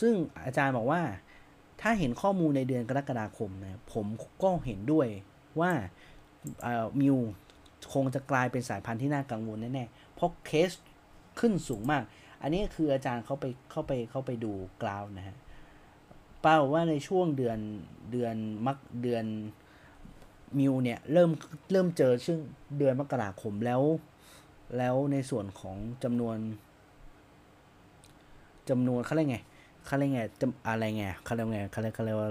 ซึ่งอาจารย์บอกว่า ถ้าเห็นข้อมูลในเดือนกรกฎาคมนะผมก็เห็นด้วยว่ามิวคงจะกลายเป็นสายพันธุ์ที่น่ากังวลแน่ๆ เพราะเคสขึ้นสูงมาก อันนี้คืออาจารย์เขาไปเข้าไปเข้าไปดูกราวนะฮะเป้าว่าในช่วงเดือนเดือนมักเดือน มิวเนี่ยเริ่มเริ่มเจอช่วงเดือนมกราคมแล้ว แล้วในส่วนของจำนวนจำนวนเขาเรียกไงเขาเรียกไงจะอะไรไงเขาเรียกไงเขาเรียกเขาเรียกว่า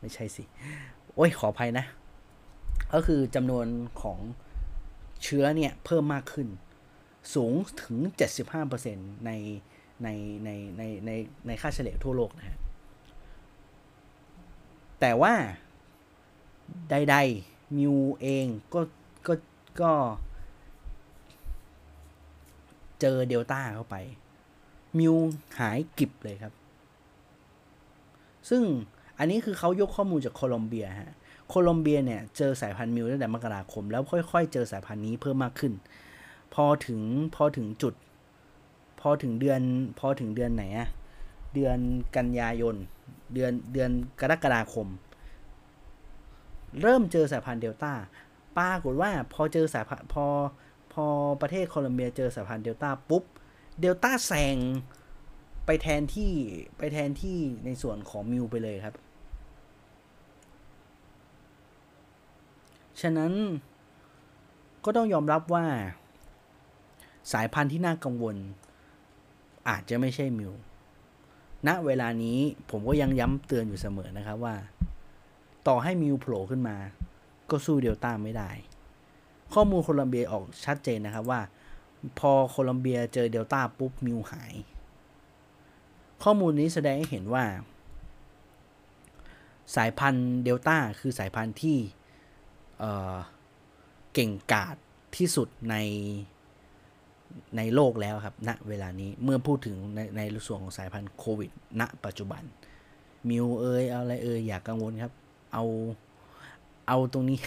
ไม่ใช่สิ โอ้ยขออภัยนะ ก็คือจำนวนของเชื้อเนี่ยเพิ่มมากขึ้น สูงถึง 75%ในในในในในในค่าเฉลี่ยทั่วโลกนะฮะแต่ว่า ใดๆมิวเองก็ก็ก็ เจอเดลต้าเข้าไป มิวหายกิบเลยครับ ซึ่งอันนี้คือเขายกข้อมูลจากโคลอมเบียฮะโคลอมเบียเนี่ยเจอสายพันธุ์มิวตั้งแต่มกราคม แล้วค่อยๆ เจอสายพันธุ์นี้เพิ่มมากขึ้น พอถึงพอถึงจุด พอถึงเดือนพอถึงเดือนไหนอะเดือนกันยายน เดือนเดือนกรกฎาคม เริ่มเจอสายพันธุ์เดลต้าปรากฏว่าพอเจอสายพันธุ์พอพอประเทศโคลอมเบียเจอสายพันธุ์เดลต้าปุ๊บเดลต้าแซงไปแทนที่ไปแทนที่ในส่วนของมิวไปเลยครับ ฉะนั้นก็ต้องยอมรับว่า สายพันธุ์ที่น่ากังวล อาจจะไม่ใช่มิวณเวลานี้ผมก็ยังย้ำเตือนอยู่เสมอนะครับว่า ต่อให้มิวโผล่ขึ้นมา ก็สู้เดลต้าไม่ได้ ข้อมูลโคลัมเบียออกชัดเจนนะครับว่า พอโคลอมเบียเจอเดลต้าปุ๊บมิวหาย ข้อมูลนี้แสดงให้เห็นว่า สายพันธุ์เดลต้าคือสายพันธุ์ที่เเก่งกาจที่สุดในในโลกแล้วครับณนะเวลานี้เมื่อพูดถึงในในส่วนของสายพันธุ์โควิดณปัจจุบัน มิวเอยอะไรเอยอยากกังวลครับ เอาเอาตรงนี้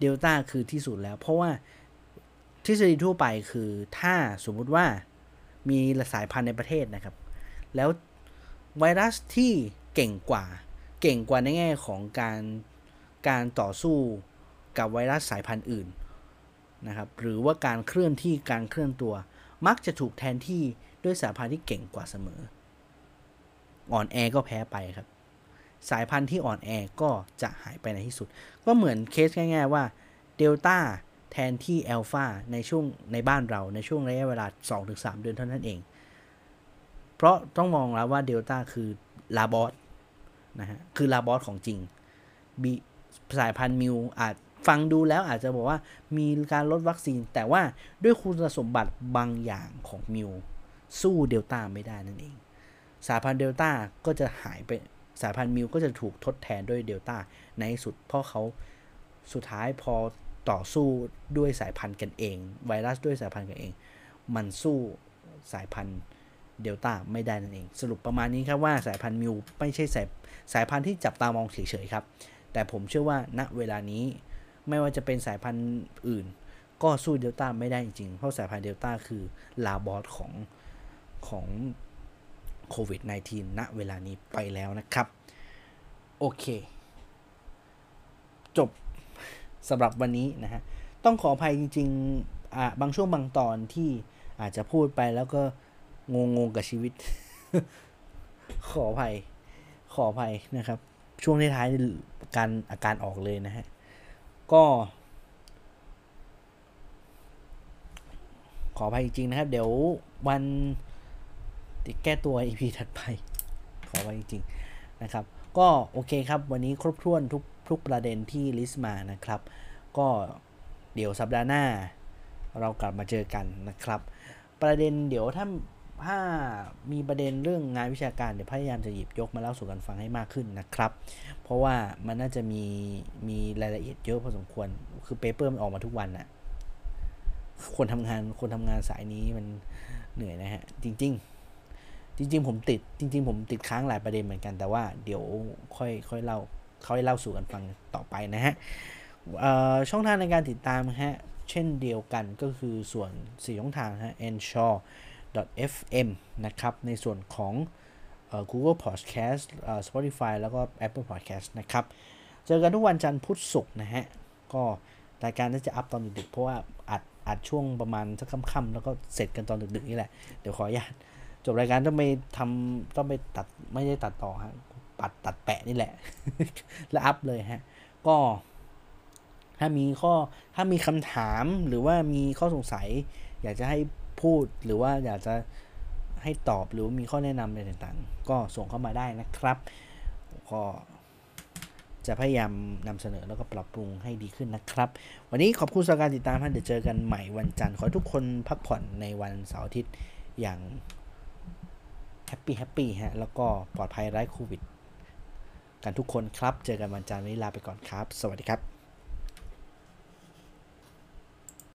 เดลต้าคือที่สุดแล้ว เพราะว่าทฤษฎีทั่วไปคือถ้าสมมุติว่ามีสายพันธุ์ในประเทศนะครับ แล้วไวรัสที่เก่งกว่า เก่งกว่าในแง่ของการการต่อสู้กับไวรัสสายพันธุ์อื่นนะครับ หรือว่าการเคลื่อนที่การเคลื่อนตัว มักจะถูกแทนที่ด้วยสายพันธุ์ที่เก่งกว่าเสมอ อ่อนแอก็แพ้ไปครับ สายพันธุ์ที่อ่อนแอก็จะหายไปในที่สุด ก็เหมือนเคสง่าย ๆ ว่าเดลต้าแทนที่อัลฟาในช่วงในบ้านเราในช่วงระยะเวลา 2-3 เดือนเท่านั้นเอง เพราะต้องมองแล้วว่าเดลต้าคือลาบอสนะฮะคือลาบอสของจริงบีสายพันธุ์มิวอาจฟังดูแล้วอาจจะบอกว่ามีการลดวัคซีน แต่ว่าด้วยคุณสมบัติบางอย่างของมิวสู้เดลต้าไม่ได้นั่นเอง สายพันธุ์เดลต้าก็จะหายไป สายพันธุ์มิวก็จะถูกทดแทนด้วยเดลต้าในสุดเพราะเขาสุดท้ายพอต่อสู้ด้วยสายพันธุ์กันเอง ไวรัสด้วยสายพันธุ์กันเอง มันสู้สายพันธุ์เดลต้าไม่ได้นั่นเอง สรุปประมาณนี้ครับว่าสายพันธุ์มิวไม่ใช่สายสายพันธุ์ที่จับตามองเฉยๆครับ แต่ผมเชื่อว่าณเวลานี้ไม่ว่าจะเป็นสายพันธุ์อื่น ก็สู้เดลต้าไม่ได้จริงเพราะสายพันธุ์เดลต้าคือลาบอสของของ โควิด -19 ณเวลานี้ไปแล้วนะครับ โอเค จบสำหรับวันนี้นะฮะ ต้องขออภัยจริงๆอ่าบางช่วงบางตอนที่อาจจะพูดไปแล้วก็งงงกับชีวิต ขออภัย ขออภัยนะครับ ช่วงท้ายๆการอาการออกเลยนะฮะ ก็ ขออภัยจริงๆนะครับ เดี๋ยววัน แก้ตัว EP ถัดไป ขออภัยจริงๆนะครับ ก็โอเคครับ วันนี้ครบถ้วนทุกทุกประเด็นที่ลิสต์มานะครับ ก็เดี๋ยวสัปดาห์หน้า เรากลับมาเจอกันนะครับ ประเด็นเดี๋ยวถ้าถ้ามีประเด็นเรื่องงานวิชาการเดี๋ยวพยายามจะหยิบยกมาเล่าสู่กันฟังให้มากขึ้นนะครับ เพราะว่ามันน่าจะมีมีรายละเอียดเยอะพอสมควร คือเปเปอร์มันออกมาทุกวันนะคนทำงานคนทำงานสายนี้มันเหนื่อยนะฮะ จริง ๆ จริง ๆ ผมติดจริง ๆ ผมติดค้างหลายประเด็นเหมือนกันแต่ว่าเดี๋ยวค่อยค่อยเล่าค่อยเล่าสู่กันฟังต่อไปนะฮะช่องทางในการติดตามฮะเช่นเดียวกันก็คือส่วน4ช่องทางฮะ ensure fm นะครับ ในส่วนของ Google Podcast Spotify แล้วก็ Apple Podcast นะครับ เจอกันทุกวันจันทร์พุธศุกร์นะฮะ ก็รายการน่าจะอัพตอนดึกๆเพราะว่าอัดอัดช่วงประมาณสักค่ำๆแล้วก็เสร็จกันตอนดึกๆนี่แหละ เดี๋ยวขออนุญาต จบรายการต้องไปทำต้องไปตัดไม่ได้ตัดต่อฮะปัดตัดแปะนี่แหละ แล้วอัพเลยฮะ ก็ ถ้ามีข้อถ้ามีคำถามหรือว่ามีข้อสงสัย อยากจะให้พูดหรือว่าอยากจะให้ตอบหรือมีข้อแนะนำอะไรต่างๆ ก็ส่งเข้ามาได้นะครับ ก็จะพยายามนำเสนอแล้วก็ปรับปรุงให้ดีขึ้นนะครับ วันนี้ขอบคุณสำหรับการติดตามท่านเดี๋ยวเจอกันใหม่วันจันทร์ ขอทุกคนพักผ่อนในวันเสาร์อาทิตย์อย่าง happy happy ฮะ แล้วก็ปลอดภัยไร้โควิด กันทุกคนครับ เจอกันวันจันทร์วันนี้ลาไปก่อนครับ สวัสดีครับ